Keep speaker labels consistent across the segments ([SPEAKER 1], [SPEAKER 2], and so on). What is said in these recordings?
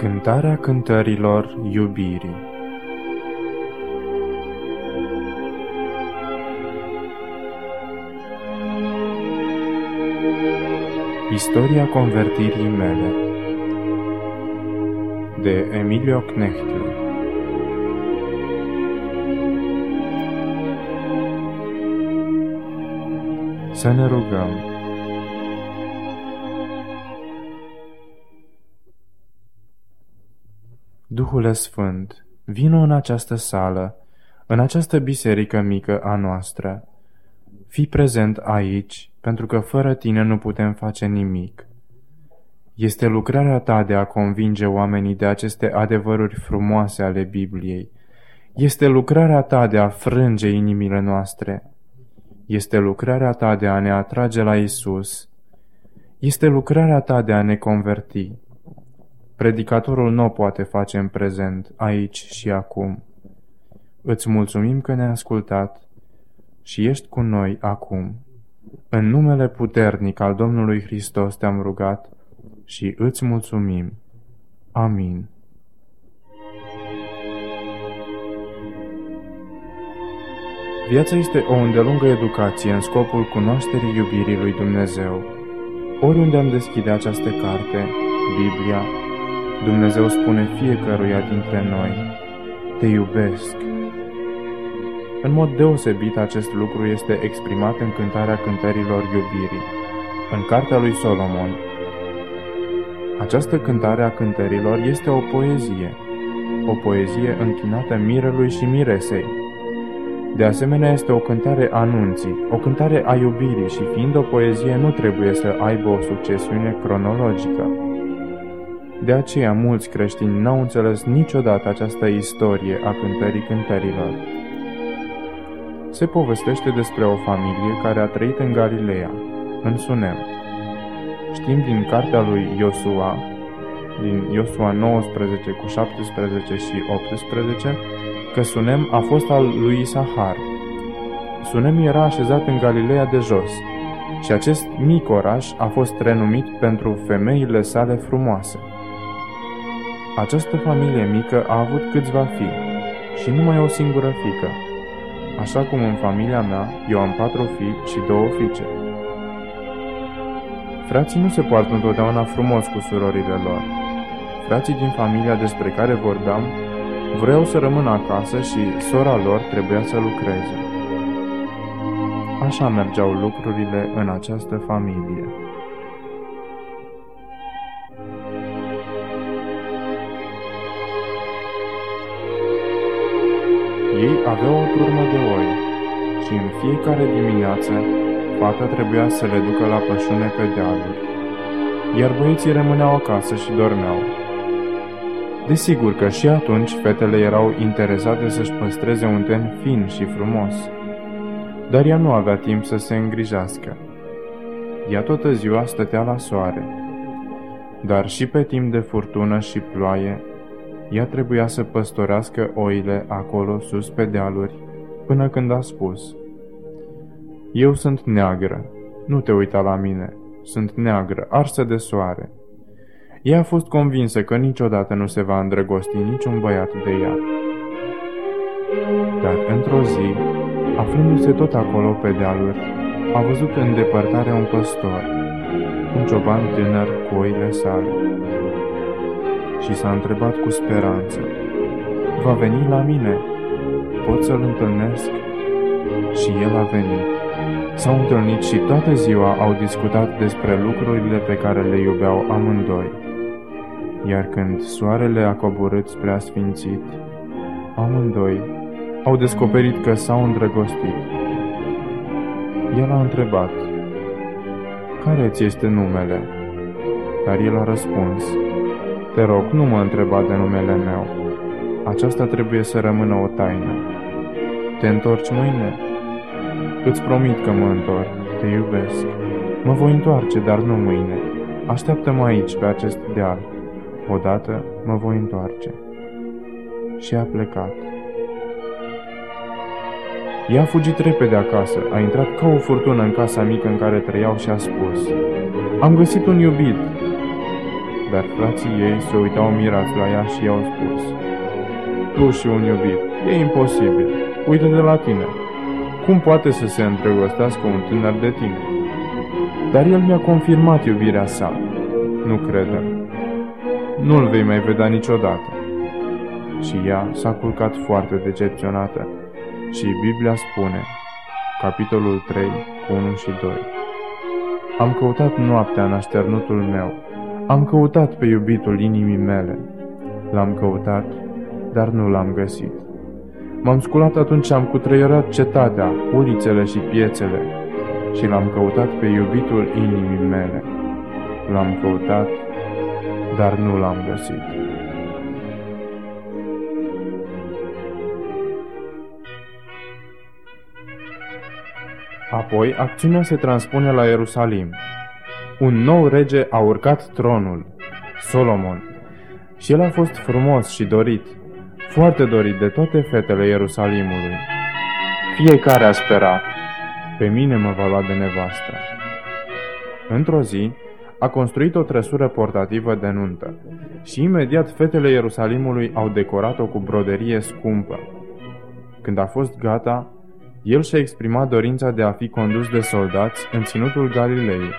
[SPEAKER 1] Cântarea cântărilor iubirii. Istoria convertirii mele de Emilio Knechtle. Să ne rugăm Duhule Sfânt, vino în această sală, în această biserică mică a noastră. Fii prezent aici, pentru că fără tine nu putem face nimic. Este lucrarea ta de a convinge oamenii de aceste adevăruri frumoase ale Bibliei. Este lucrarea ta de a frânge inimile noastre. Este lucrarea ta de a ne atrage la Isus. Este lucrarea ta de a ne converti. Predicatorul nu o poate face în prezent, aici și acum. Îți mulțumim că ne-ai ascultat și ești cu noi acum. În numele puternic al Domnului Hristos te-am rugat și îți mulțumim. Amin. Viața este o îndelungă educație în scopul cunoașterii iubirii lui Dumnezeu. Oriunde am deschide această carte, Biblia, Dumnezeu spune fiecăruia dintre noi, Te iubesc. În mod deosebit, acest lucru este exprimat în cântarea cântărilor iubirii, în Cartea lui Solomon. Această cântare a cântărilor este o poezie, o poezie închinată mirelui și miresei. De asemenea, este o cântare anunții, o cântare a iubirii și fiind o poezie nu trebuie să aibă o succesiune cronologică. De aceea mulți creștini n-au înțeles niciodată această istorie a cântării cântărilor. Se povestește despre o familie care a trăit în Galileea, în Sunem. Știm din cartea lui Iosua, din Iosua 19 cu 17 și 18, că Sunem a fost al lui Isahar. Sunem era așezat în Galileea de jos și acest mic oraș a fost renumit pentru femeile sale frumoase. Această familie mică a avut câțiva fii și numai o singură fică, așa cum în familia mea eu am patru fii și două fiice. Frații nu se poartă întotdeauna frumos cu surorile lor. Frații din familia despre care vorbeam vreau să rămână acasă și sora lor trebuia să lucreze. Așa mergeau lucrurile în această familie. Fiecare dimineață fata trebuia să le ducă la pășune pe dealuri, iar băieții rămâneau acasă și dormeau. Desigur că și atunci fetele erau interesate să-și păstreze un ten fin și frumos, dar ea nu avea timp să se îngrijească. Ea toată ziua stătea la soare, dar și pe timp de furtună și ploaie ea trebuia să păstorească oile acolo sus pe dealuri, până când a spus, Eu sunt neagră, nu te uita la mine, sunt neagră, arsă de soare. Ea a fost convinsă că niciodată nu se va îndrăgosti niciun băiat de ea. Dar într-o zi, aflându-se tot acolo pe dealuri, a văzut în depărtare un păstor, un cioban tânăr cu oile sale și s-a întrebat cu speranță, Va veni la mine? Pot să-l întâlnesc? Și el a venit. S-au întâlnit și toată ziua au discutat despre lucrurile pe care le iubeau amândoi. Iar când soarele a coborât spre asfințit, amândoi au descoperit că s-au îndrăgostit. El a întrebat, Care ți este numele? Dar el a răspuns, te rog, nu mă întreba de numele meu. Aceasta trebuie să rămână o taină. Te întorci mâine? Îți promit că mă întorc. Te iubesc. Mă voi întoarce, dar nu mâine. Așteaptă-mă aici, pe acest deal. Odată mă voi întoarce. Și a plecat. Ea a fugit repede acasă, a intrat ca o furtună în casa mică în care trăiau și a spus Am găsit un iubit, Dar frații ei se uitau mirați la ea și i-au spus, Tu și un iubit, e imposibil, uite-te la tine. Cum poate să se îndrăgostească un tânăr de tine? Dar el mi-a confirmat iubirea sa. Nu credem. Nu-l vei mai vedea niciodată. Și ea s-a culcat foarte decepționată. Și Biblia spune, capitolul 3, 1 și 2. Am căutat noaptea în așternutul meu, am căutat pe iubitul inimii mele. L-am căutat, dar nu l-am găsit. M-am sculat atunci ce am cutreierat cetatea, ulițele și piețele și l-am căutat pe iubitul inimii mele. L-am căutat, dar nu l-am găsit. Apoi, acțiunea se transpune la Ierusalim. Un nou rege a urcat tronul, Solomon, și el a fost frumos și dorit, foarte dorit de toate fetele Ierusalimului. Fiecare a sperat, pe mine mă va lua de nevastă. Într-o zi, a construit o trăsură portativă de nuntă și imediat fetele Ierusalimului au decorat-o cu broderie scumpă. Când a fost gata, el și-a exprimat dorința de a fi condus de soldați în ținutul Galilei.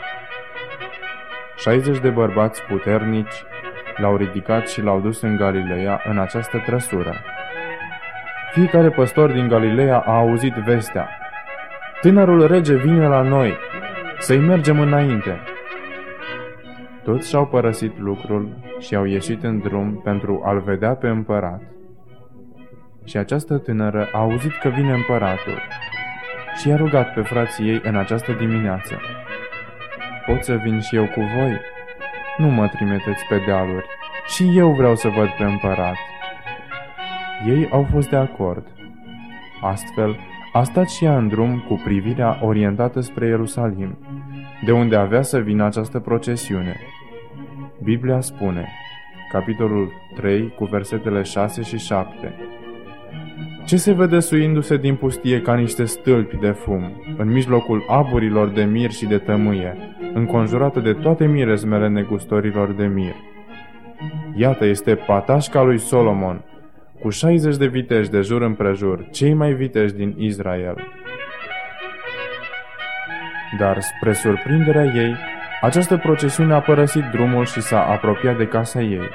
[SPEAKER 1] 60 de bărbați puternici l-au ridicat și l-au dus în Galileea în această trăsură. Fiecare păstor din Galileea a auzit vestea. Tânărul rege vine la noi, să-i mergem înainte. Toți și-au părăsit lucrul și au ieșit în drum pentru a-l vedea pe împărat. Și această tânără a auzit că vine împăratul și i-a rugat pe frații ei în această dimineață. Pot să vin și eu cu voi? Nu mă trimiteți pe dealuri. Și eu vreau să văd pe împărat. Ei au fost de acord. Astfel, a stat și ea în drum cu privirea orientată spre Ierusalim, de unde avea să vină această procesiune. Biblia spune, capitolul 3, cu versetele 6 și 7, ce se vede suindu-se din pustie ca niște stâlpi de fum, în mijlocul aburilor de mir și de tămâie, înconjurată de toate mirezmele negustorilor de mir? Iată este patașca lui Solomon, cu 60 de viteji de jur împrejur, cei mai viteji din Israel. Dar, spre surprinderea ei, această procesiune a părăsit drumul și s-a apropiat de casa ei.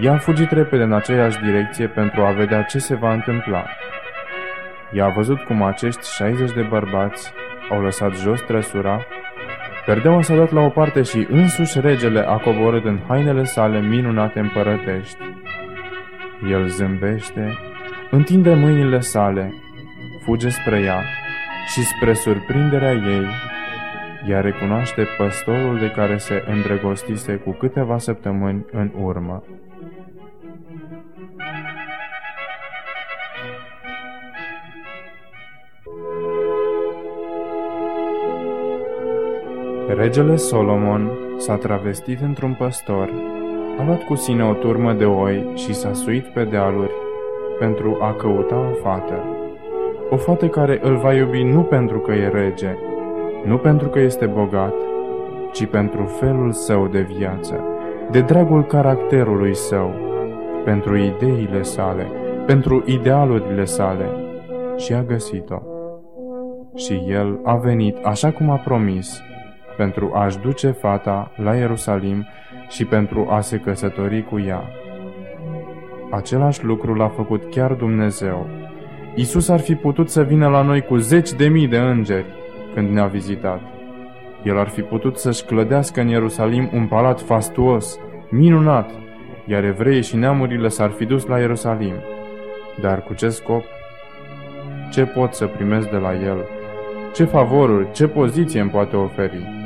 [SPEAKER 1] Ea a fugit repede în aceeași direcție pentru a vedea ce se va întâmpla. Ea a văzut cum acești 60 de bărbați au lăsat jos trăsura, perdeaua s-a dat la o parte și însuși regele a coborât în hainele sale minunate împărătești. El zâmbește, întinde mâinile sale, fuge spre ea și spre surprinderea ei, ea recunoaște păstorul de care se îndrăgostise cu câteva săptămâni în urmă. Regele Solomon s-a travestit într-un păstor, a luat cu sine o turmă de oi și s-a suit pe dealuri pentru a căuta o fată. O fată care îl va iubi nu pentru că e rege, nu pentru că este bogat, ci pentru felul său de viață, de dragul caracterului său, pentru ideile sale, pentru idealurile sale și a găsit-o. Și el a venit așa cum a promis, pentru a-și duce fata la Ierusalim și pentru a se căsători cu ea. Același lucru l-a făcut chiar Dumnezeu. Isus ar fi putut să vină la noi cu zeci de mii de îngeri când ne-a vizitat. El ar fi putut să-și clădească în Ierusalim un palat fastuos, minunat, iar evreii și neamurile s-ar fi dus la Ierusalim. Dar cu ce scop? Ce pot să primesc de la el? Ce favoruri, ce poziție îmi poate oferi?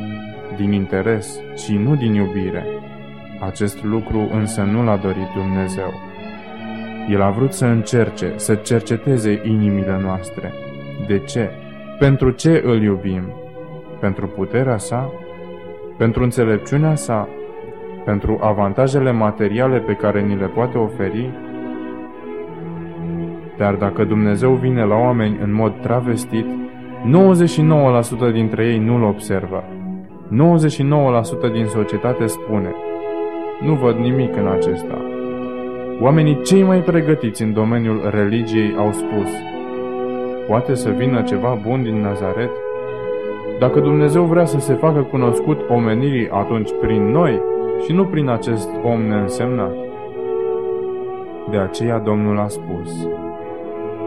[SPEAKER 1] Din interes și nu din iubire. Acest lucru însă nu l-a dorit Dumnezeu. El a vrut să încerce, să cerceteze inimile noastre. De ce? Pentru ce îl iubim? Pentru puterea sa? Pentru înțelepciunea sa? Pentru avantajele materiale pe care ni le poate oferi? Dar dacă Dumnezeu vine la oameni în mod travestit, 99% dintre ei nu-l observă 99% din societate spune nu văd nimic în acesta. Oamenii cei mai pregătiți în domeniul religiei au spus, poate să vină ceva bun din Nazaret? Dacă Dumnezeu vrea să se facă cunoscut omenirii, atunci prin noi și nu prin acest om neînsemnat. De aceea Domnul a spus,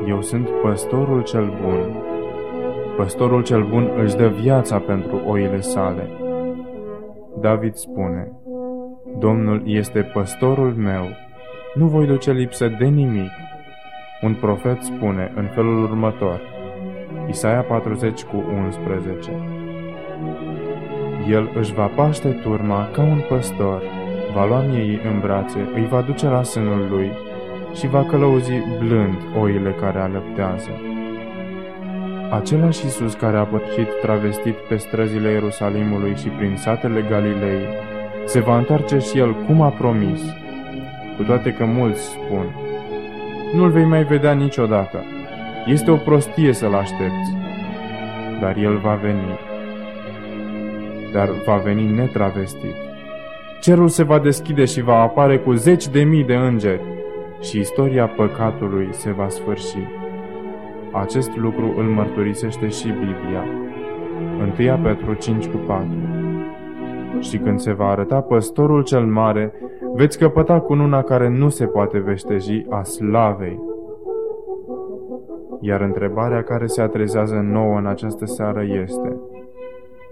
[SPEAKER 1] Eu sunt păstorul cel bun. Păstorul cel bun își dă viața pentru oile sale. David spune, Domnul este păstorul meu, nu voi duce lipsă de nimic. Un profet spune în felul următor, Isaia 40 cu 11, El își va paște turma ca un păstor, va lua miei în brațe, îi va duce la sânul lui și va călăuzi blând oile care alăptează. Același Iisus care a pătrit travestit pe străzile Ierusalimului și prin satele Galilei, se va întoarce și El cum a promis, cu toate că mulți spun, nu-L vei mai vedea niciodată, este o prostie să-L aștepți, dar El va veni, dar va veni netravestit. Cerul se va deschide și va apare cu zeci de mii de îngeri și istoria păcatului se va sfârși. Acest lucru îl mărturisește și Biblia. 1 Petru 5 cu 4 Și când se va arăta păstorul cel mare, veți căpăta cununa care nu se poate veșteji a slavei. Iar întrebarea care se atrezează nouă în această seară este,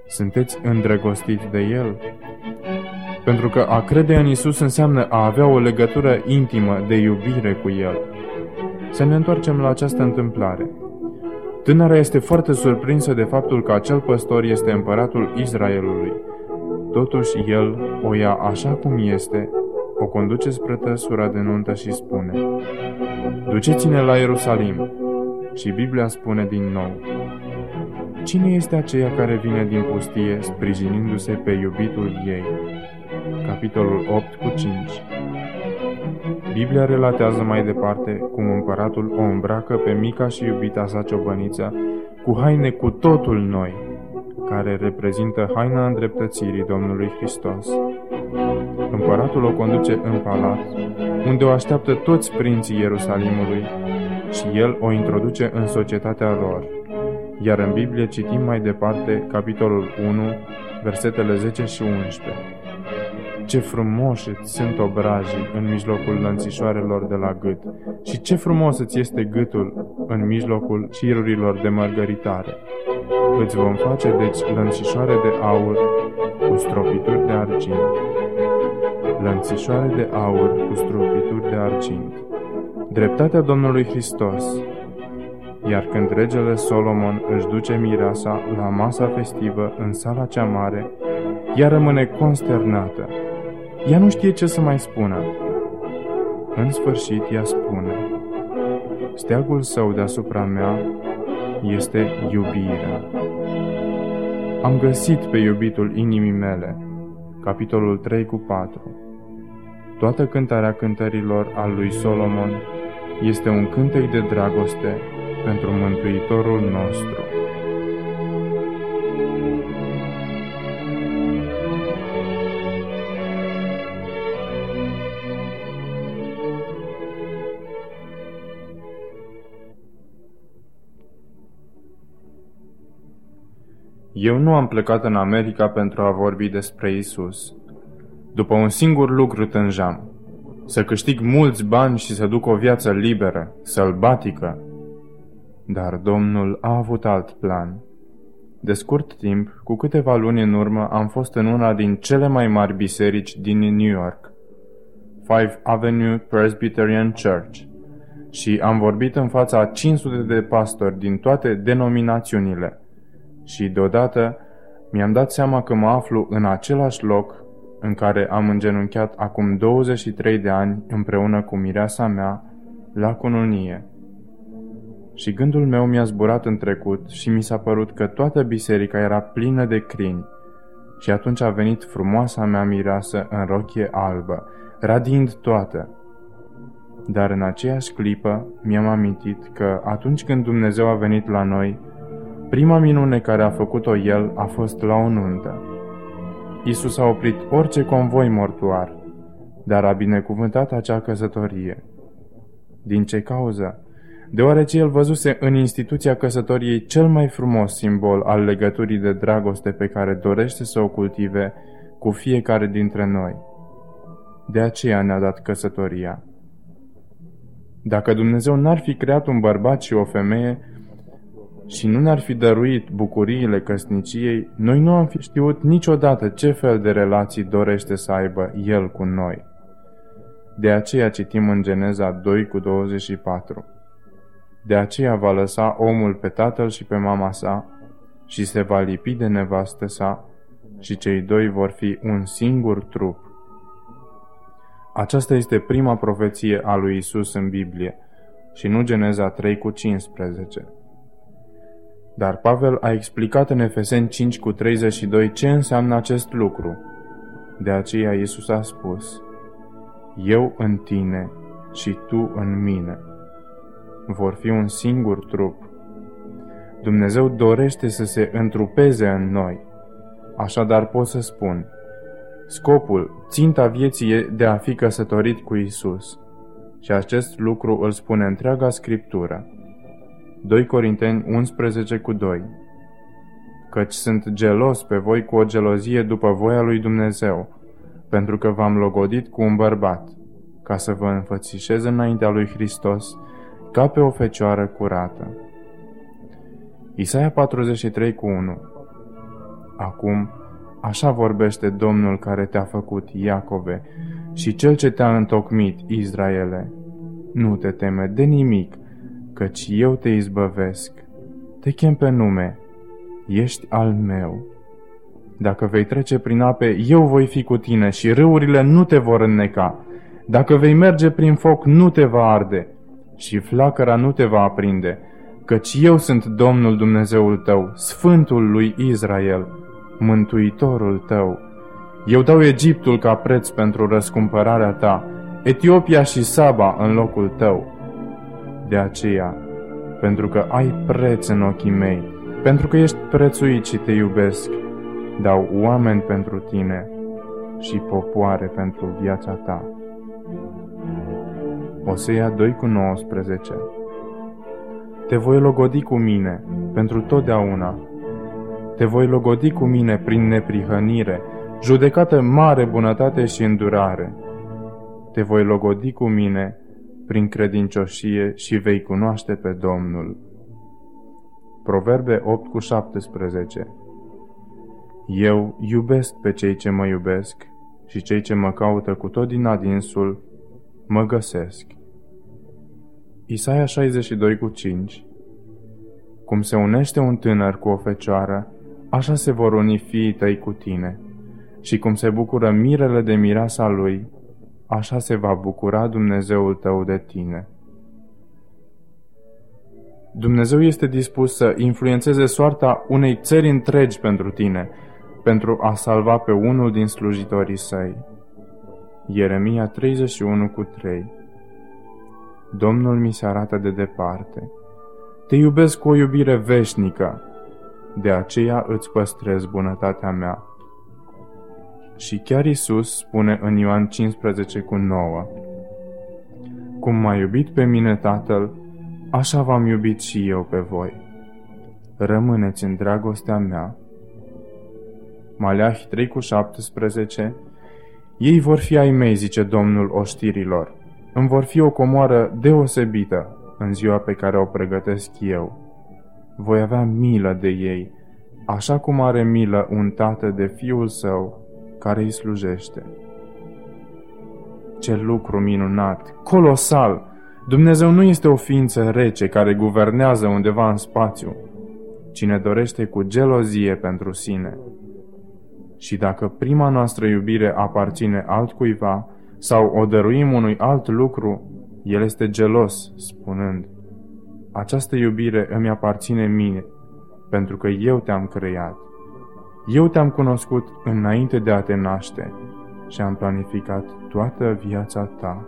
[SPEAKER 1] sunteți îndrăgostiți de El? Pentru că a crede în Isus înseamnă a avea o legătură intimă de iubire cu El. Să ne întoarcem la această întâmplare. Tânăra este foarte surprinsă de faptul că acel păstor este împăratul Israelului. Totuși el o ia așa cum este, o conduce spre tăsura de nuntă și spune Duceți-ne la Ierusalim. Și Biblia spune din nou Cine este aceea care vine din pustie sprijinindu-se pe iubitul ei? Capitolul 8 cu 5 Biblia relatează mai departe cum împăratul o îmbracă pe mica și iubita sa ciobăniță cu haine cu totul noi, care reprezintă haina îndreptățirii Domnului Hristos. Împăratul o conduce în palat, unde o așteaptă toți prinții Ierusalimului și el o introduce în societatea lor. Iar în Biblie citim mai departe capitolul 1, versetele 10 și 11. Ce frumoși sunt obrajii în mijlocul lănțișoarelor de la gât și ce frumos îți este gâtul în mijlocul cirurilor de mărgăritare. Îți vom face deci lănțișoare de aur cu stropituri de argint. Lănțișoare de aur cu stropituri de argint. Dreptatea Domnului Hristos. Iar când regele Solomon își duce mireasa la masa festivă în sala cea mare, ea rămâne consternată ea nu știe ce să mai spună. În sfârșit, ea spune, Steagul său deasupra mea este iubirea. Am găsit pe iubitul inimii mele. Capitolul 3 cu 4 Toată cântarea cântărilor al lui Solomon este un cântec de dragoste pentru Mântuitorul nostru. Eu nu am plecat în America pentru a vorbi despre Isus. După un singur lucru tânjam, să câștig mulți bani și să duc o viață liberă, sălbatică. Dar Domnul a avut alt plan. De scurt timp, cu câteva luni în urmă, am fost în una din cele mai mari biserici din New York, Five Avenue Presbyterian Church, și am vorbit în fața a 500 de pastori din toate denominațiunile – și deodată mi-am dat seama că mă aflu în același loc în care am îngenunchiat acum 23 de ani împreună cu mireasa mea la cununie. Și gândul meu mi-a zburat în trecut și mi s-a părut că toată biserica era plină de crini. Și atunci a venit frumoasa mea mireasă în rochie albă, radiind toată. Dar în aceeași clipă mi-am amintit că atunci când Dumnezeu a venit la noi, Prima minune care a făcut-o el a fost la o nuntă. Isus a oprit orice convoi mortuar dar a binecuvântat acea căsătorie. Din ce cauză? Deoarece el văzuse în instituția căsătoriei cel mai frumos simbol al legăturii de dragoste pe care dorește să o cultive cu fiecare dintre noi. De aceea ne-a dat căsătoria. Dacă Dumnezeu n-ar fi creat un bărbat și o femeie și nu ne-ar fi dăruit bucuriile căsniciei, noi nu am fi știut niciodată ce fel de relații dorește să aibă El cu noi. De aceea citim în Geneza 2 cu 24. De aceea va lăsa omul pe tatăl și pe mama sa și se va lipi de nevastă sa și cei doi vor fi un singur trup. Aceasta este prima profeție a lui Isus în Biblie și nu Geneza 3 cu 15. Dar Pavel a explicat în Efeseni 5 cu 32 ce înseamnă acest lucru. De aceea Iisus a spus, Eu în tine și tu în mine. Vor fi un singur trup. Dumnezeu dorește să se întrupeze în noi. Așadar pot să spun, scopul, ținta vieții e de a fi căsătorit cu Isus. Și acest lucru îl spune întreaga Scriptură. 2 Corinteni 11 cu 2 Căci sunt gelos pe voi cu o gelozie după voia lui Dumnezeu, pentru că v-am logodit cu un bărbat, ca să vă înfățișez înaintea lui Hristos ca pe o fecioară curată. Isaia 43 cu 1 Acum, așa vorbește Domnul care te-a făcut, Iacove, și cel ce te-a întocmit, Israele. Nu te teme de nimic, căci eu te izbăvesc. Te chem pe nume, ești al meu. Dacă vei trece prin ape, eu voi fi cu tine și râurile nu te vor înneca. Dacă vei merge prin foc, nu te va arde și flacăra nu te va aprinde, căci eu sunt Domnul Dumnezeul tău, Sfântul lui Israel, Mântuitorul tău. Eu dau Egiptul ca preț pentru răscumpărarea ta, Etiopia și Saba în locul tău. De aceea, pentru că ai preț în ochii mei, pentru că ești prețuit și te iubesc, dau oameni pentru tine și popoare pentru viața ta. Osea 2 cu 19 Te voi logodi cu mine pentru totdeauna. Te voi logodi cu mine prin neprihănire, judecată mare bunătate și îndurare. Te voi logodi cu mine prin credincioșie și vei cunoaște pe Domnul. Proverbe 8 cu 17 Eu iubesc pe cei ce mă iubesc și cei ce mă caută cu tot din adinsul mă găsesc. Isaia 62 cu 5 Cum se unește un tânăr cu o fecioară, așa se vor uni fiii tăi cu tine. Și cum se bucură mirele de mireasa lui, așa se va bucura Dumnezeul tău de tine. Dumnezeu este dispus să influențeze soarta unei țări întregi pentru tine, pentru a salva pe unul din slujitorii săi. Ieremia 31 cu 3 Domnul mi se arată de departe. Te iubesc cu o iubire veșnică, de aceea îți păstrez bunătatea mea. Și chiar Isus spune în Ioan 15 cu 9 Cum m-a iubit pe mine Tatăl, așa v-am iubit și eu pe voi. Rămâneți în dragostea mea. Maleahi 3 cu 17 Ei vor fi ai mei, zice Domnul oștirilor. Îmi vor fi o comoară deosebită în ziua pe care o pregătesc eu. Voi avea milă de ei, așa cum are milă un tată de fiul său care îi slujește. Ce lucru minunat, colosal! Dumnezeu nu este o ființă rece care guvernează undeva în spațiu. Cine dorește cu gelozie pentru sine. Și dacă prima noastră iubire aparține altcuiva sau o dăruim unui alt lucru, el este gelos, spunând, Această iubire îmi aparține mie, pentru că eu te-am creat. Eu te-am cunoscut înainte de a te naște și am planificat toată viața ta.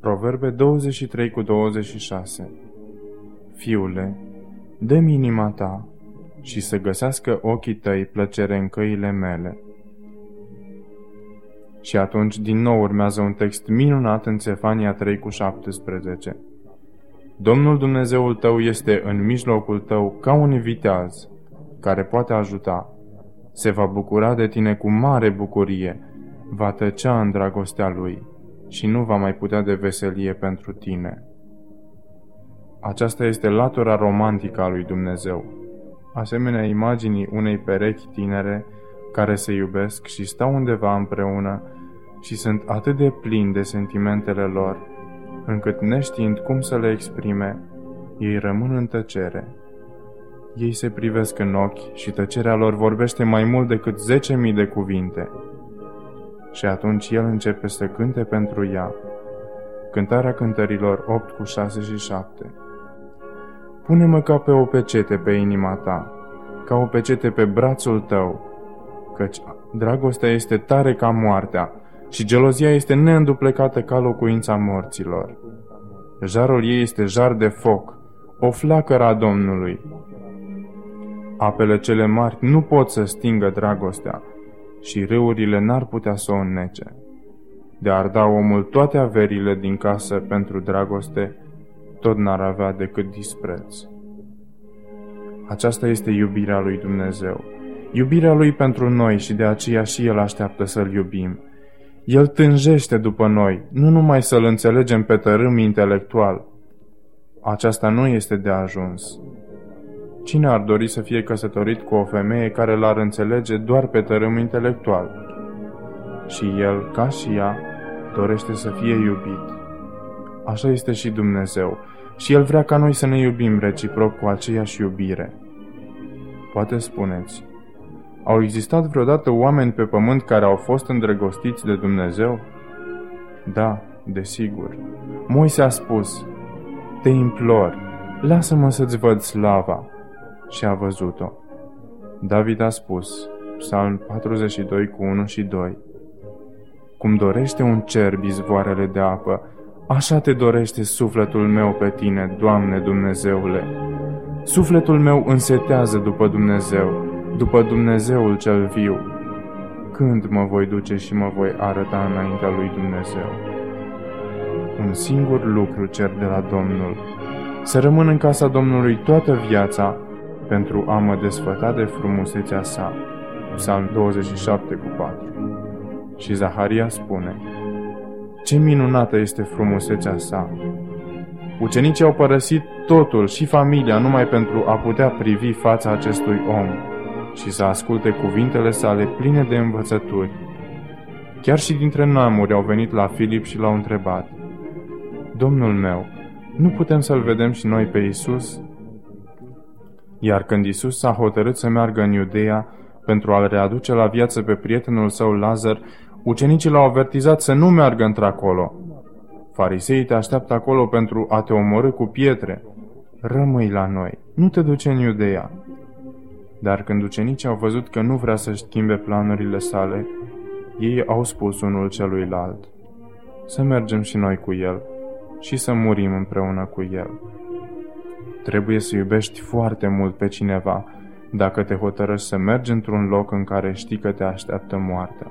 [SPEAKER 1] Proverbe 23 cu 26 Fiule, dă-mi inima ta și să găsească ochii tăi plăcere în căile mele. Și atunci din nou urmează un text minunat în Țefania 3 cu 17. Domnul Dumnezeul tău este în mijlocul tău ca un viteaz care poate ajuta. Se va bucura de tine cu mare bucurie, va tăcea în dragostea lui și nu va mai putea de veselie pentru tine. Aceasta este latura romantică a lui Dumnezeu, asemenea imaginii unei perechi tinere care se iubesc și stau undeva împreună și sunt atât de plini de sentimentele lor, încât neștiind cum să le exprime, ei rămân în tăcere. Ei se privesc în ochi și tăcerea lor vorbește mai mult decât zece mii de cuvinte. Și atunci el începe să cânte pentru ea. Cântarea cântărilor 8 cu 6 și 7 Pune-mă ca pe o pecete pe inima ta, ca o pecete pe brațul tău, căci dragostea este tare ca moartea și gelozia este neînduplecată ca locuința morților. Jarul ei este jar de foc, o flacără a Domnului. Apele cele mari nu pot să stingă dragostea și râurile n-ar putea să o înnece. De ar da omul toate averile din casă pentru dragoste, tot n-ar avea decât dispreț. Aceasta este iubirea lui Dumnezeu. Iubirea lui pentru noi și de aceea și El așteaptă să-L iubim. El tânjește după noi, nu numai să-L înțelegem pe tărâm intelectual. Aceasta nu este de ajuns. Cine ar dori să fie căsătorit cu o femeie care l-ar înțelege doar pe tărâm intelectual? Și el, ca și ea, dorește să fie iubit. Așa este și Dumnezeu. Și El vrea ca noi să ne iubim reciproc cu aceeași iubire. Poate spuneți, au existat vreodată oameni pe pământ care au fost îndrăgostiți de Dumnezeu? Da, desigur. Moise a spus, Te implor, lasă-mă să-ți văd slava. Și a văzut-o. David a spus, Psalm 42 cu 1 și 2, Cum dorește un cer bizvoarele de apă, Așa te dorește sufletul meu pe tine, Doamne Dumnezeule. Sufletul meu însetează după Dumnezeu, după Dumnezeul cel viu. Când mă voi duce și mă voi arăta înaintea lui Dumnezeu? Un singur lucru cer de la Domnul, să rămân în casa Domnului toată viața pentru a mă desfăta de frumusețea sa. Psalm 27 cu 4 Și Zaharia spune, ce minunată este frumusețea sa! Ucenicii au părăsit totul și familia numai pentru a putea privi fața acestui om și să asculte cuvintele sale pline de învățături. Chiar și dintre neamuri au venit la Filip și l-au întrebat, Domnul meu, nu putem să-l vedem și noi pe Isus? Iar când Isus s-a hotărât să meargă în Iudeea pentru a-l readuce la viață pe prietenul său Lazar, Ucenicii l-au avertizat să nu meargă într-acolo. Fariseii te așteaptă acolo pentru a te omorâ cu pietre. Rămâi la noi, nu te duce în Iudeea. Dar când ucenicii au văzut că nu vrea să-și schimbe planurile sale, ei au spus unul celuilalt, să mergem și noi cu el și să murim împreună cu el. Trebuie să iubești foarte mult pe cineva dacă te hotărăști să mergi într-un loc în care știi că te așteaptă moartea.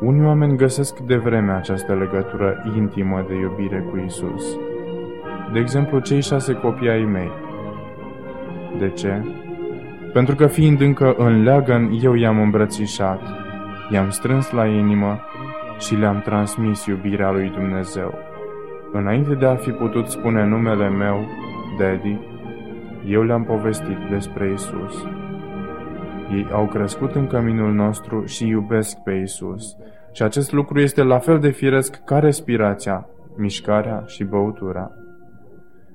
[SPEAKER 1] Unii oameni găsesc de vreme această legătură intimă de iubire cu Isus. De exemplu, cei șase copii ai mei. De ce? Pentru că fiind încă în leagăn, eu i-am îmbrățișat, i-am strâns la inimă și le-am transmis iubirea lui Dumnezeu. Înainte de a fi putut spune numele meu, Daddy, eu le-am povestit despre Isus. Ei au crescut în căminul nostru și iubesc pe Isus. Și acest lucru este la fel de firesc ca respirația, mișcarea și băutura.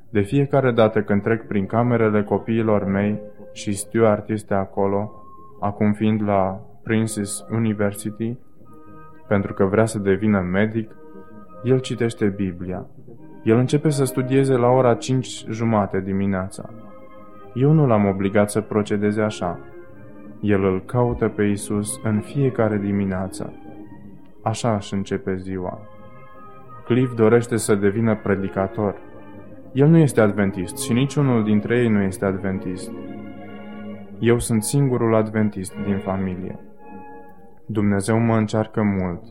[SPEAKER 1] De fiecare dată când trec prin camerele copiilor mei și Stuart este acolo, acum fiind la Princess University, pentru că vrea să devină medic, el citește Biblia. El începe să studieze la ora 5 jumate dimineața. Eu nu l-am obligat să procedeze așa. El îl caută pe Isus în fiecare dimineață. Așa își începe ziua. Cliff dorește să devină predicator. El nu este adventist și niciunul dintre ei nu este adventist. Eu sunt singurul adventist din familie. Dumnezeu mă încearcă mult,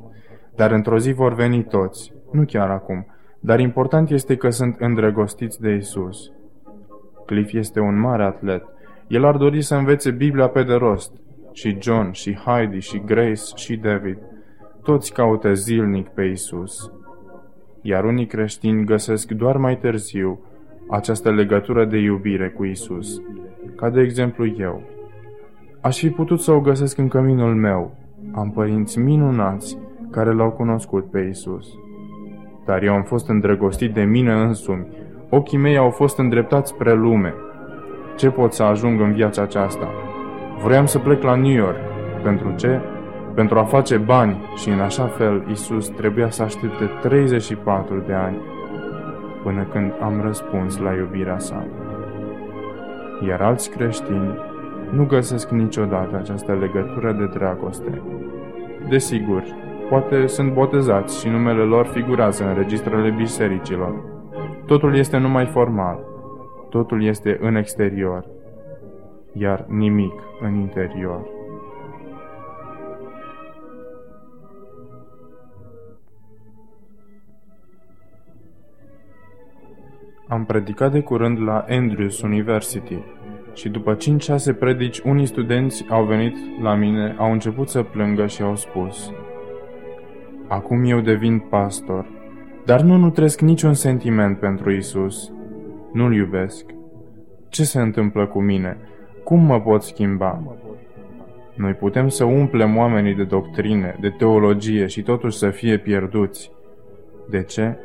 [SPEAKER 1] dar într-o zi vor veni toți, nu chiar acum, dar important este că sunt îndrăgostiți de Isus. Cliff este un mare atlet. El ar dori să învețe Biblia pe de rost. Și John, și Heidi, și Grace, și David. Toți caută zilnic pe Isus. Iar unii creștini găsesc doar mai târziu această legătură de iubire cu Isus, ca de exemplu eu. Aș fi putut să o găsesc în căminul meu. Am părinți minunați care l-au cunoscut pe Isus. Dar eu am fost îndrăgostit de mine însumi. Ochii mei au fost îndreptați spre lume. Ce pot să ajung în viața aceasta? Vreau să plec la New York. Pentru ce? Pentru a face bani și în așa fel Isus trebuia să aștepte 34 de ani până când am răspuns la iubirea sa. Iar alți creștini nu găsesc niciodată această legătură de dragoste. Desigur, poate sunt botezați și numele lor figurează în registrele bisericilor. Totul este numai formal, totul este în exterior, iar nimic în interior. Am predicat de curând la Andrews University și după 5-6 predici, unii studenți au venit la mine, au început să plângă și au spus Acum eu devin pastor, dar nu nutresc niciun sentiment pentru Isus. Nu-L iubesc. Ce se întâmplă cu mine? Cum mă pot schimba? Noi putem să umplem oamenii de doctrine, de teologie și totuși să fie pierduți. De ce?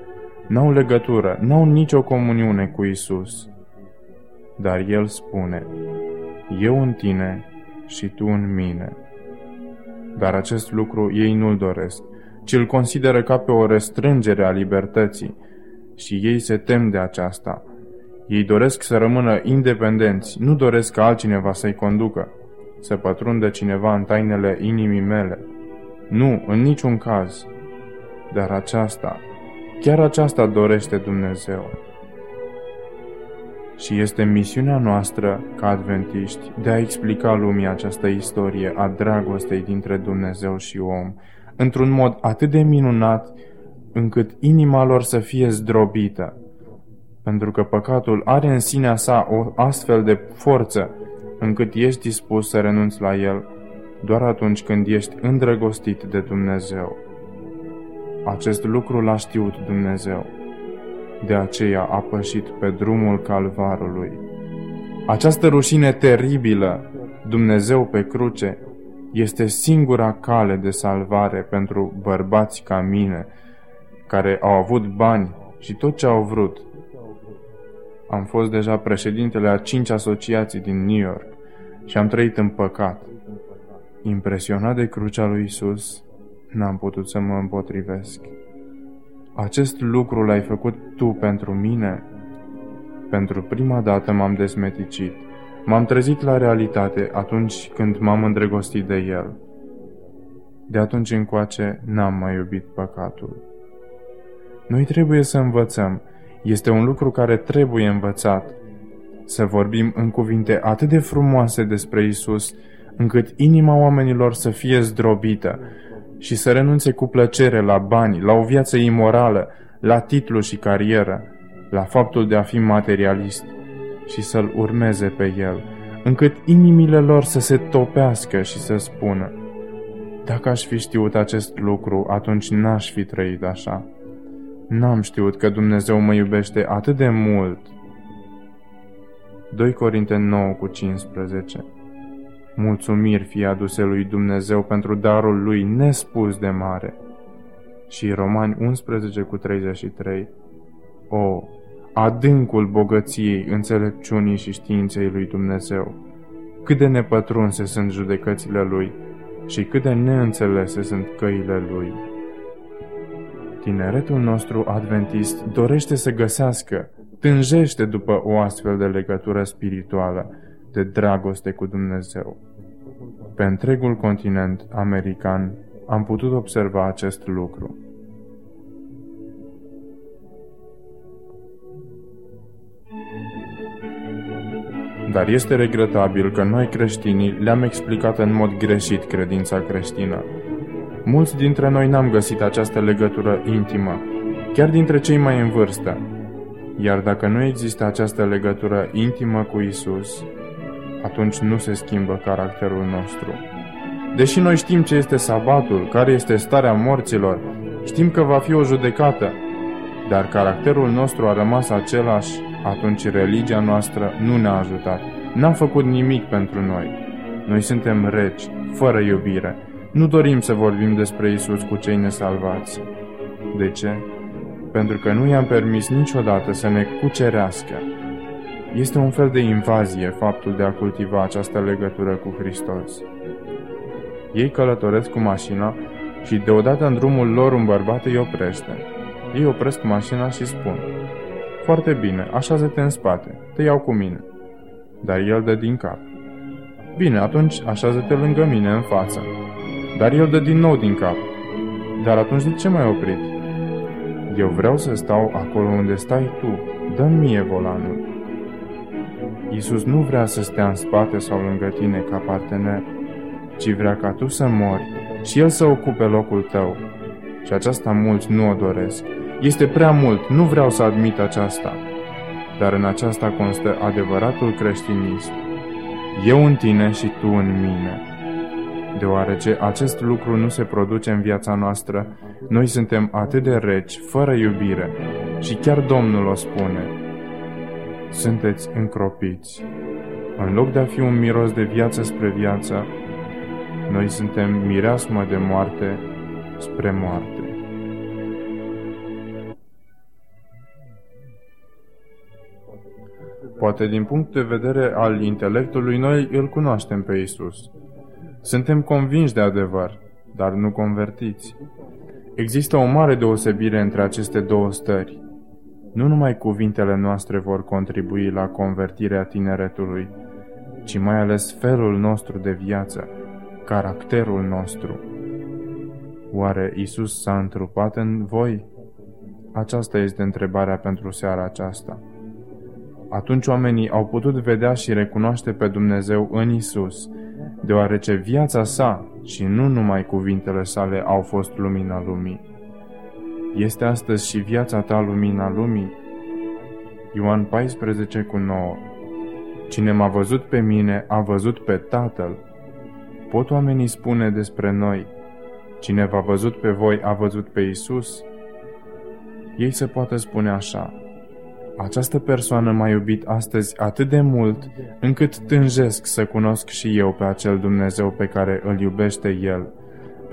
[SPEAKER 1] N-au legătură, n-au nicio comuniune cu Isus. Dar El spune, Eu în tine și tu în mine. Dar acest lucru ei nu-l doresc, ci îl consideră ca pe o restrângere a libertății și ei se tem de aceasta. Ei doresc să rămână independenți, nu doresc ca altcineva să-i conducă, să pătrundă cineva în tainele inimii mele. Nu, în niciun caz. Dar aceasta Chiar aceasta dorește Dumnezeu. Și este misiunea noastră, ca adventiști, de a explica lumii această istorie a dragostei dintre Dumnezeu și om, într-un mod atât de minunat, încât inima lor să fie zdrobită. Pentru că păcatul are în sinea sa o astfel de forță, încât ești dispus să renunți la el doar atunci când ești îndrăgostit de Dumnezeu. Acest lucru l-a știut Dumnezeu. De aceea a pășit pe drumul calvarului. Această rușine teribilă, Dumnezeu pe cruce, este singura cale de salvare pentru bărbați ca mine, care au avut bani și tot ce au vrut. Am fost deja președintele a cinci asociații din New York și am trăit în păcat. Impresionat de crucea lui Isus, n-am putut să mă împotrivesc. Acest lucru l-ai făcut tu pentru mine? Pentru prima dată m-am desmeticit. M-am trezit la realitate atunci când m-am îndrăgostit de el. De atunci încoace n-am mai iubit păcatul. Noi trebuie să învățăm. Este un lucru care trebuie învățat. Să vorbim în cuvinte atât de frumoase despre Isus, încât inima oamenilor să fie zdrobită, și să renunțe cu plăcere la bani, la o viață imorală, la titlu și carieră, la faptul de a fi materialist și să-L urmeze pe El, încât inimile lor să se topească și să spună Dacă aș fi știut acest lucru, atunci n-aș fi trăit așa. N-am știut că Dumnezeu mă iubește atât de mult. 2 Corinte 9 cu 15 Mulțumiri fie aduse lui Dumnezeu pentru darul lui nespus de mare. Și Romani 11 cu 33. O, adâncul bogăției, înțelepciunii și științei lui Dumnezeu! Cât de nepătrunse sunt judecățile lui și cât de neînțelese sunt căile lui. Tineretul nostru adventist dorește să găsească, tânjește după o astfel de legătură spirituală, de dragoste cu Dumnezeu. Pe întregul continent american am putut observa acest lucru. Dar este regretabil că noi creștinii le-am explicat în mod greșit credința creștină. Mulți dintre noi n-am găsit această legătură intimă, chiar dintre cei mai în vârstă. Iar dacă nu există această legătură intimă cu Isus, atunci nu se schimbă caracterul nostru. Deși noi știm ce este sabatul, care este starea morților, știm că va fi o judecată, dar caracterul nostru a rămas același, atunci religia noastră nu ne-a ajutat. N-a făcut nimic pentru noi. Noi suntem regi, fără iubire. Nu dorim să vorbim despre Isus cu cei nesalvați. De ce? Pentru că nu i-am permis niciodată să ne cucerească. Este un fel de invazie faptul de a cultiva această legătură cu Hristos. Ei călătoresc cu mașina și deodată în drumul lor un bărbat îi oprește. Ei opresc mașina și spun Foarte bine, așează-te în spate, te iau cu mine. Dar el dă din cap. Bine, atunci așează-te lângă mine în față. Dar el dă din nou din cap. Dar atunci de ce mai oprit? Eu vreau să stau acolo unde stai tu. dă mie volanul. Iisus nu vrea să stea în spate sau lângă tine ca partener, ci vrea ca tu să mori și El să ocupe locul tău. Și aceasta mulți nu o doresc. Este prea mult, nu vreau să admit aceasta. Dar în aceasta constă adevăratul creștinism. Eu în tine și tu în mine. Deoarece acest lucru nu se produce în viața noastră, noi suntem atât de reci, fără iubire, și chiar Domnul o spune. Sunteți încropiți. În loc de a fi un miros de viață spre viață, noi suntem mireasmă de moarte spre moarte. Poate din punct de vedere al intelectului, noi îl cunoaștem pe Isus. Suntem convinși de adevăr, dar nu convertiți. Există o mare deosebire între aceste două stări. Nu numai cuvintele noastre vor contribui la convertirea tineretului, ci mai ales felul nostru de viață, caracterul nostru. Oare Isus s-a întrupat în voi? Aceasta este întrebarea pentru seara aceasta. Atunci oamenii au putut vedea și recunoaște pe Dumnezeu în Isus, deoarece viața sa și nu numai cuvintele sale au fost lumina lumii. Este astăzi și viața ta lumina lumii? Ioan 14 cu 9 Cine m-a văzut pe mine, a văzut pe Tatăl. Pot oamenii spune despre noi, cine v-a văzut pe voi a văzut pe Isus? Ei se poate spune așa, această persoană m-a iubit astăzi atât de mult, încât tânjesc să cunosc și eu pe acel Dumnezeu pe care îl iubește El,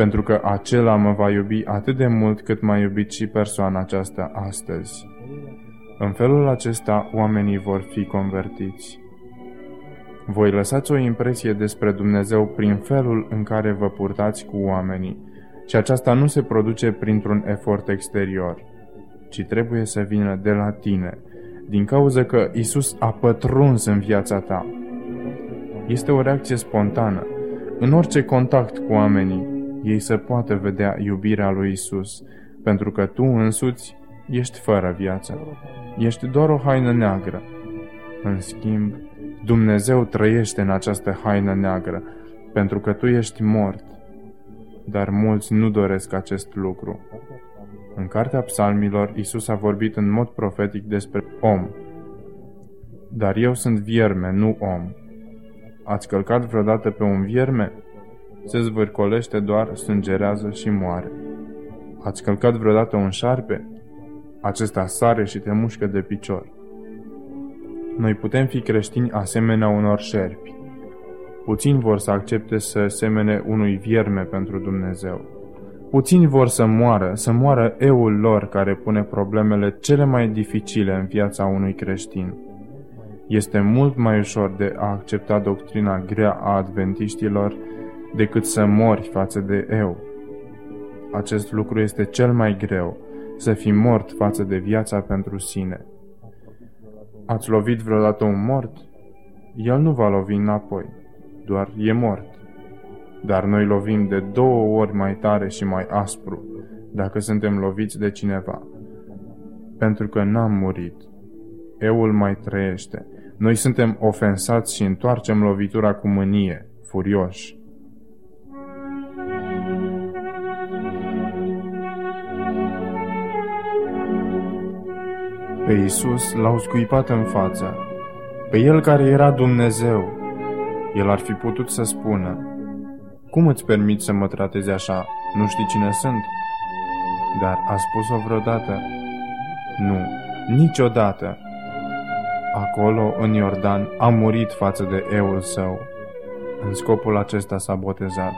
[SPEAKER 1] pentru că acela mă va iubi atât de mult cât m-a iubit și persoana aceasta astăzi. În felul acesta, oamenii vor fi convertiți. Voi lăsați o impresie despre Dumnezeu prin felul în care vă purtați cu oamenii, și aceasta nu se produce printr-un efort exterior, ci trebuie să vină de la tine, din cauza că Isus a pătruns în viața ta. Este o reacție spontană. În orice contact cu oamenii, ei se poate vedea iubirea lui Isus, pentru că tu însuți ești fără viață. Ești doar o haină neagră. În schimb, Dumnezeu trăiește în această haină neagră, pentru că tu ești mort. Dar mulți nu doresc acest lucru. În Cartea Psalmilor, Isus a vorbit în mod profetic despre om. Dar eu sunt vierme, nu om. Ați călcat vreodată pe un vierme? Se zvârcolește doar, sângerează și moare. Ați călcat vreodată un șarpe? Acesta sare și te mușcă de picior. Noi putem fi creștini asemenea unor șerpi. Puțini vor să accepte să semene unui vierme pentru Dumnezeu. Puțini vor să moară, să moară eul lor care pune problemele cele mai dificile în viața unui creștin. Este mult mai ușor de a accepta doctrina grea a adventiștilor decât să mori față de eu. Acest lucru este cel mai greu, să fii mort față de viața pentru sine. Ați lovit vreodată un mort? El nu va lovi înapoi, doar e mort. Dar noi lovim de două ori mai tare și mai aspru dacă suntem loviți de cineva. Pentru că n-am murit. Eul mai trăiește. Noi suntem ofensați și întoarcem lovitura cu mânie, furioși. Pe Iisus l-au scuipat în față. Pe El care era Dumnezeu. El ar fi putut să spună, Cum îți permiți să mă tratezi așa? Nu știi cine sunt? Dar a spus-o vreodată? Nu, niciodată. Acolo, în Iordan, a murit față de eul său. În scopul acesta s-a botezat.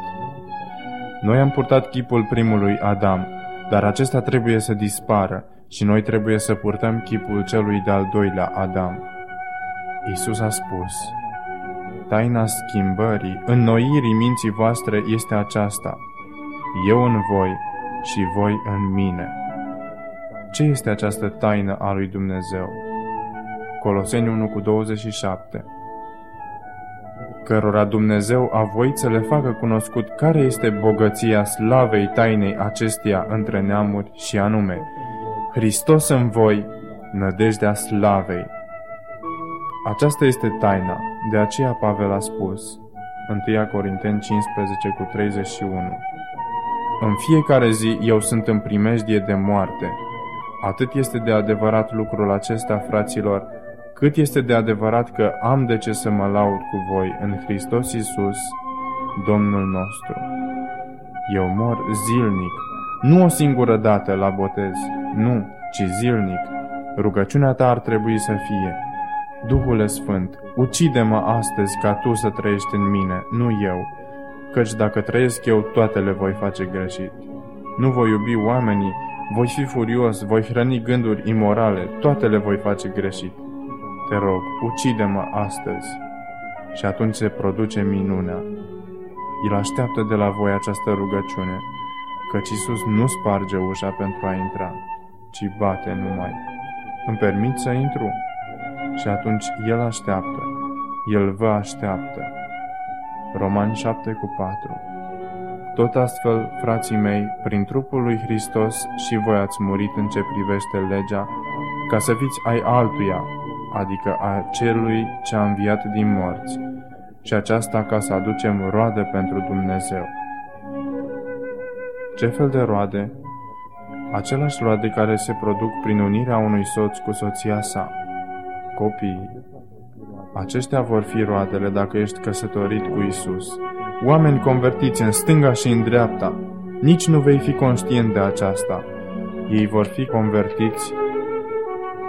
[SPEAKER 1] Noi am purtat chipul primului Adam, dar acesta trebuie să dispară și noi trebuie să purtăm chipul celui de-al doilea Adam. Isus a spus, Taina schimbării, înnoirii minții voastre este aceasta, eu în voi și voi în mine. Ce este această taină a lui Dumnezeu? Coloseni 1 cu 27 cărora Dumnezeu a voit să le facă cunoscut care este bogăția slavei tainei acesteia între neamuri și anume, Hristos în voi, nădejdea slavei. Aceasta este taina, de aceea Pavel a spus, 1 Corinteni 15 cu 31, În fiecare zi eu sunt în primejdie de moarte. Atât este de adevărat lucrul acesta, fraților, cât este de adevărat că am de ce să mă laud cu voi în Hristos Iisus, Domnul nostru. Eu mor zilnic, nu o singură dată la botez, nu, ci zilnic. Rugăciunea ta ar trebui să fie, Duhule Sfânt, ucide-mă astăzi ca tu să trăiești în mine, nu eu, căci dacă trăiesc eu, toate le voi face greșit. Nu voi iubi oamenii, voi fi furios, voi hrăni gânduri imorale, toate le voi face greșit. Te rog, ucide-mă astăzi. Și atunci se produce minunea. El așteaptă de la voi această rugăciune, căci Iisus nu sparge ușa pentru a intra, ci bate numai. Îmi permit să intru? Și atunci El așteaptă. El vă așteaptă. Romani 7 cu 4 Tot astfel, frații mei, prin trupul lui Hristos și voi ați murit în ce privește legea, ca să fiți ai altuia, adică a celui ce a înviat din morți, și aceasta ca să aducem roade pentru Dumnezeu. Ce fel de roade? Același roade care se produc prin unirea unui soț cu soția sa. Copiii. Aceștia vor fi roadele dacă ești căsătorit cu Isus. Oameni convertiți în stânga și în dreapta, nici nu vei fi conștient de aceasta. Ei vor fi convertiți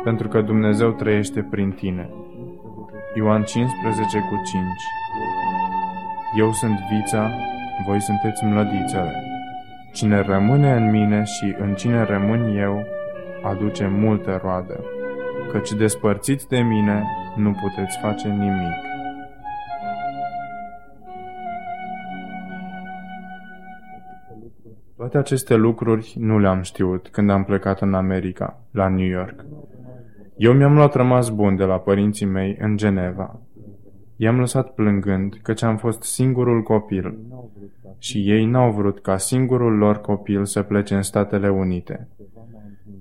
[SPEAKER 1] pentru că Dumnezeu trăiește prin tine. Ioan 15 cu 5 Eu sunt vița, voi sunteți mlădițele. Cine rămâne în mine și în cine rămân eu, aduce multe roade, căci despărțiți de mine nu puteți face nimic. Toate aceste lucruri nu le-am știut când am plecat în America, la New York. Eu mi-am luat rămas bun de la părinții mei în Geneva. I-am lăsat plângând căci am fost singurul copil și ei n-au vrut ca singurul lor copil să plece în Statele Unite.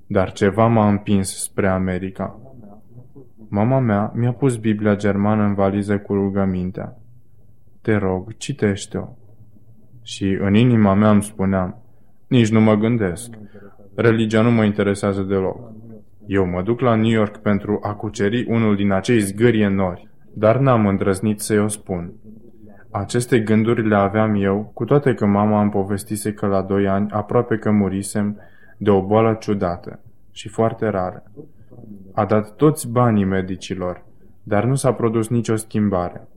[SPEAKER 1] Dar ceva m-a împins spre America. Mama mea mi-a pus Biblia germană în valiză cu rugămintea. Te rog, citește-o. Și în inima mea îmi spuneam, nici nu mă gândesc. Religia nu mă interesează deloc. Eu mă duc la New York pentru a cuceri unul din acei zgârie nori, dar n-am îndrăznit să-i o spun. Aceste gânduri le aveam eu, cu toate că mama îmi povestise că la doi ani aproape că murisem de o boală ciudată și foarte rară. A dat toți banii medicilor, dar nu s-a produs nicio schimbare.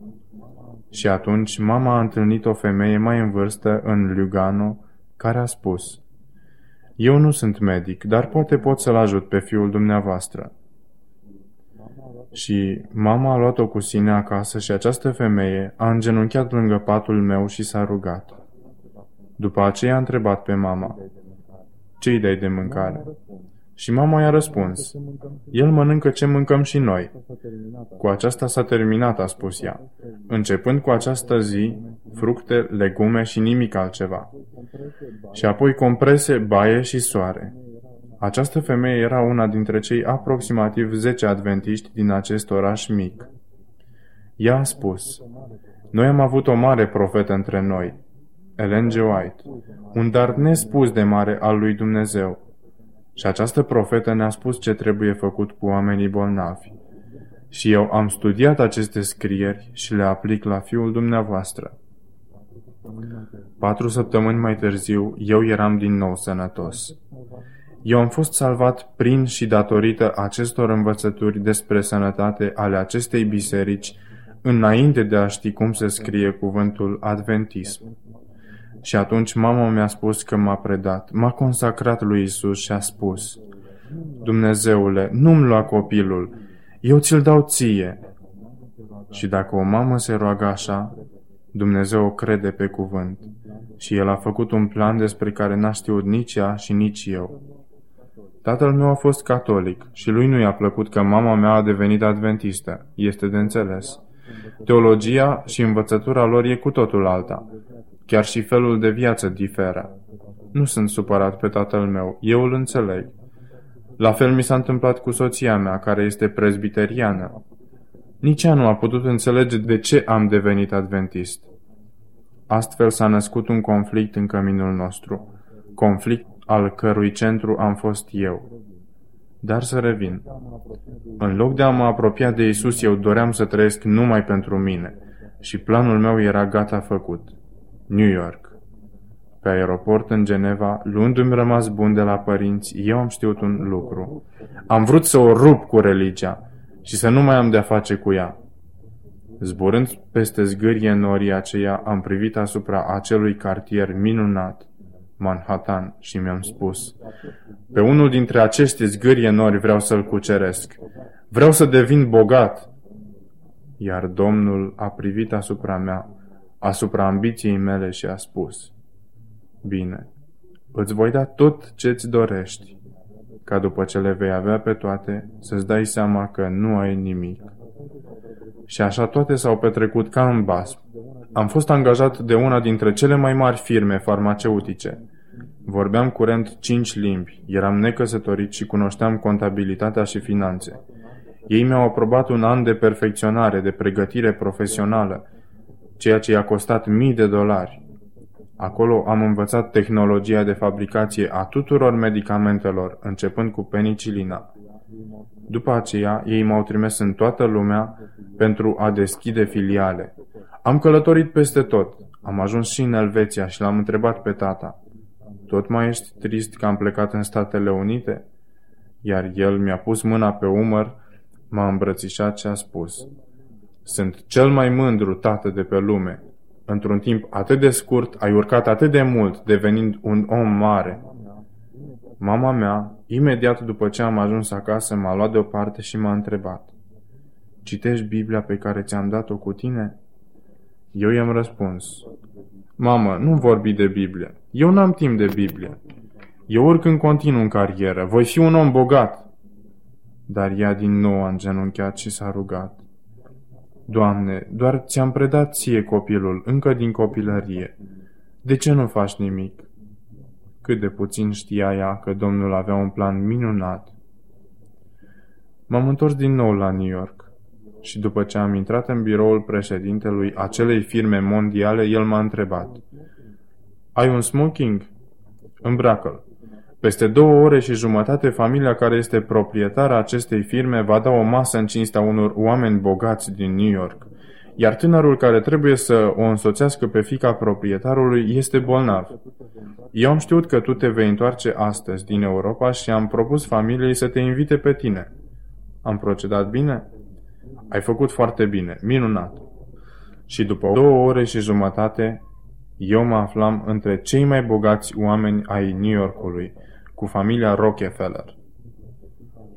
[SPEAKER 1] Și atunci mama a întâlnit o femeie mai în vârstă în Lugano, care a spus – eu nu sunt medic, dar poate pot să-l ajut pe fiul dumneavoastră. Și mama a luat-o cu sine acasă și această femeie a îngenunchiat lângă patul meu și s-a rugat. După aceea a întrebat pe mama, ce-i dai de mâncare? Și mama i-a răspuns, el mănâncă ce mâncăm și noi. Cu aceasta s-a terminat, a spus ea. Începând cu această zi, fructe, legume și nimic altceva. Și apoi comprese, baie și soare. Această femeie era una dintre cei aproximativ 10 adventiști din acest oraș mic. Ea a spus, Noi am avut o mare profetă între noi, Ellen G. White, un dar nespus de mare al lui Dumnezeu. Și această profetă ne-a spus ce trebuie făcut cu oamenii bolnavi. Și eu am studiat aceste scrieri și le aplic la fiul dumneavoastră. Patru săptămâni mai târziu, eu eram din nou sănătos. Eu am fost salvat prin și datorită acestor învățături despre sănătate ale acestei biserici, înainte de a ști cum se scrie cuvântul adventism. Și atunci mama mi-a spus că m-a predat, m-a consacrat lui Isus și a spus, Dumnezeule, nu-mi lua copilul, eu ți-l dau ție. Și dacă o mamă se roagă așa, Dumnezeu o crede pe cuvânt. Și El a făcut un plan despre care n-a știut nici ea și nici eu. Tatăl meu a fost catolic și lui nu i-a plăcut că mama mea a devenit adventistă. Este de înțeles. Teologia și învățătura lor e cu totul alta. Chiar și felul de viață diferă. Nu sunt supărat pe tatăl meu, eu îl înțeleg. La fel mi s-a întâmplat cu soția mea, care este prezbiteriană. Nici ea nu a putut înțelege de ce am devenit adventist. Astfel s-a născut un conflict în căminul nostru, conflict al cărui centru am fost eu. Dar să revin. În loc de a mă apropia de Isus, eu doream să trăiesc numai pentru mine și planul meu era gata făcut. New York. Pe aeroport în Geneva, luându-mi rămas bun de la părinți, eu am știut un lucru. Am vrut să o rup cu religia și să nu mai am de-a face cu ea. Zburând peste zgârie norii aceia, am privit asupra acelui cartier minunat, Manhattan, și mi-am spus, pe unul dintre aceste zgârie nori vreau să-l cuceresc. Vreau să devin bogat. Iar Domnul a privit asupra mea, asupra ambiției mele și a spus, Bine, îți voi da tot ce-ți dorești, ca după ce le vei avea pe toate, să-ți dai seama că nu ai nimic. Și așa toate s-au petrecut ca în basm. Am fost angajat de una dintre cele mai mari firme farmaceutice. Vorbeam curent cinci limbi, eram necăsătorit și cunoșteam contabilitatea și finanțe. Ei mi-au aprobat un an de perfecționare, de pregătire profesională, ceea ce i-a costat mii de dolari. Acolo am învățat tehnologia de fabricație a tuturor medicamentelor, începând cu penicilina. După aceea, ei m-au trimis în toată lumea pentru a deschide filiale. Am călătorit peste tot. Am ajuns și în Elveția și l-am întrebat pe tata. Tot mai ești trist că am plecat în Statele Unite? Iar el mi-a pus mâna pe umăr, m-a îmbrățișat și a spus. Sunt cel mai mândru tată de pe lume. Într-un timp atât de scurt, ai urcat atât de mult, devenind un om mare. Mama mea, imediat după ce am ajuns acasă, m-a luat deoparte și m-a întrebat. Citești Biblia pe care ți-am dat-o cu tine? Eu i-am răspuns. Mamă, nu vorbi de Biblie. Eu n-am timp de Biblie. Eu urc în continuu în carieră. Voi fi un om bogat. Dar ea din nou a îngenunchiat și s-a rugat. Doamne, doar ți-am predat ție copilul, încă din copilărie. De ce nu faci nimic? Cât de puțin știa ea că Domnul avea un plan minunat. M-am întors din nou la New York și după ce am intrat în biroul președintelui acelei firme mondiale, el m-a întrebat. Ai un smoking? Îmbracă-l. Peste două ore și jumătate, familia care este proprietară acestei firme va da o masă în cinstea unor oameni bogați din New York, iar tânărul care trebuie să o însoțească pe fica proprietarului este bolnav. Eu am știut că tu te vei întoarce astăzi din Europa și am propus familiei să te invite pe tine. Am procedat bine? Ai făcut foarte bine, minunat. Și după două ore și jumătate, eu mă aflam între cei mai bogați oameni ai New Yorkului, cu familia Rockefeller,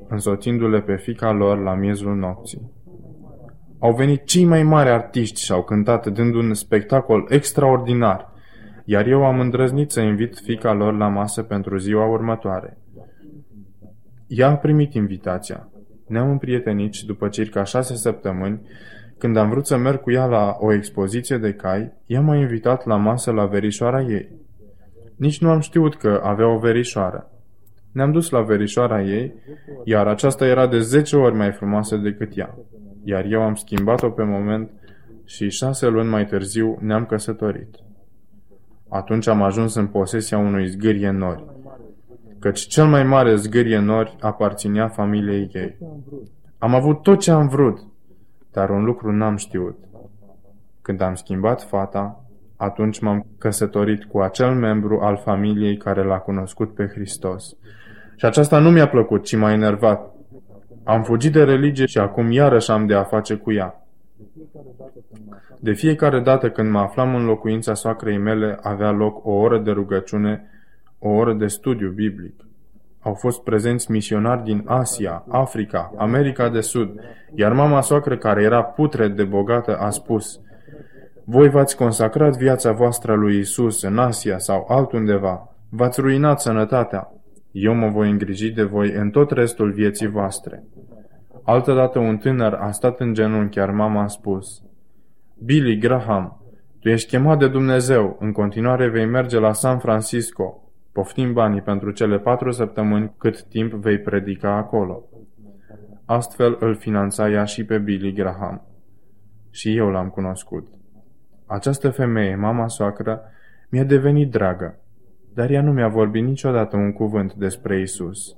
[SPEAKER 1] însoțindu-le pe fica lor la miezul nopții. Au venit cei mai mari artiști și au cântat dând un spectacol extraordinar, iar eu am îndrăznit să invit fica lor la masă pentru ziua următoare. Ea a primit invitația. Ne-am împrietenit și după circa șase săptămâni, când am vrut să merg cu ea la o expoziție de cai, ea m-a invitat la masă la verișoara ei. Nici nu am știut că avea o verișoară. Ne-am dus la verișoara ei, iar aceasta era de zece ori mai frumoasă decât ea. Iar eu am schimbat-o pe moment și șase luni mai târziu ne-am căsătorit. Atunci am ajuns în posesia unui zgârie nori, căci cel mai mare zgârie nori aparținea familiei ei. Am avut tot ce am vrut, dar un lucru n-am știut. Când am schimbat fata, atunci m-am căsătorit cu acel membru al familiei care l-a cunoscut pe Hristos. Și aceasta nu mi-a plăcut, ci m-a enervat. Am fugit de religie și acum iarăși am de a face cu ea. De fiecare dată când mă aflam în locuința soacrei mele, avea loc o oră de rugăciune, o oră de studiu biblic. Au fost prezenți misionari din Asia, Africa, America de Sud, iar mama soacră, care era putre de bogată, a spus Voi v-ați consacrat viața voastră lui Isus în Asia sau altundeva, v-ați ruinat sănătatea. Eu mă voi îngriji de voi în tot restul vieții voastre. Altădată un tânăr a stat în genunchi, iar mama a spus Billy Graham, tu ești chemat de Dumnezeu, în continuare vei merge la San Francisco, Poftim banii pentru cele patru săptămâni cât timp vei predica acolo. Astfel îl finanța ea și pe Billy Graham. Și eu l-am cunoscut. Această femeie, mama soacră, mi-a devenit dragă, dar ea nu mi-a vorbit niciodată un cuvânt despre Isus.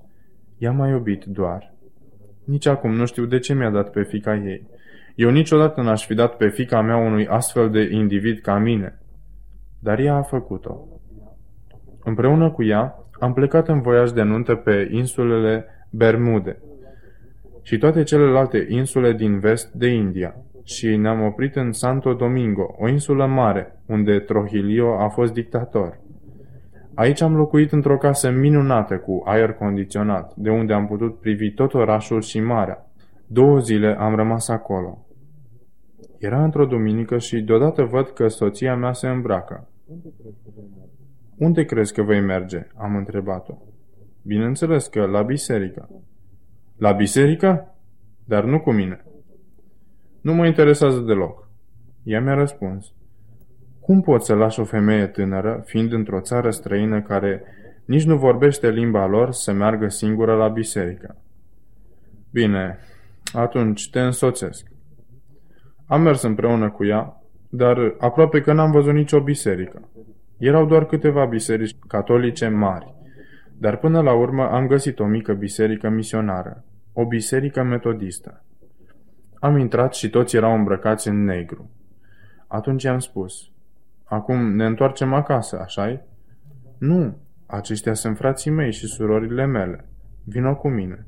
[SPEAKER 1] Ea m-a iubit doar. Nici acum nu știu de ce mi-a dat pe fica ei. Eu niciodată n-aș fi dat pe fica mea unui astfel de individ ca mine. Dar ea a făcut-o. Împreună cu ea, am plecat în voiaj de nuntă pe insulele Bermude și toate celelalte insule din vest de India și ne-am oprit în Santo Domingo, o insulă mare, unde Trujillo a fost dictator. Aici am locuit într-o casă minunată cu aer condiționat, de unde am putut privi tot orașul și marea. Două zile am rămas acolo. Era într-o duminică și deodată văd că soția mea se îmbracă. Unde crezi că vei merge?" am întrebat-o. Bineînțeles că la biserică." La biserică? Dar nu cu mine." Nu mă interesează deloc." Ea mi-a răspuns. Cum poți să lași o femeie tânără, fiind într-o țară străină care nici nu vorbește limba lor, să meargă singură la biserică? Bine, atunci te însoțesc. Am mers împreună cu ea, dar aproape că n-am văzut nicio biserică. Erau doar câteva biserici catolice mari, dar până la urmă am găsit o mică biserică misionară, o biserică metodistă. Am intrat și toți erau îmbrăcați în negru. Atunci am spus, acum ne întoarcem acasă, așa Nu, aceștia sunt frații mei și surorile mele. Vino cu mine.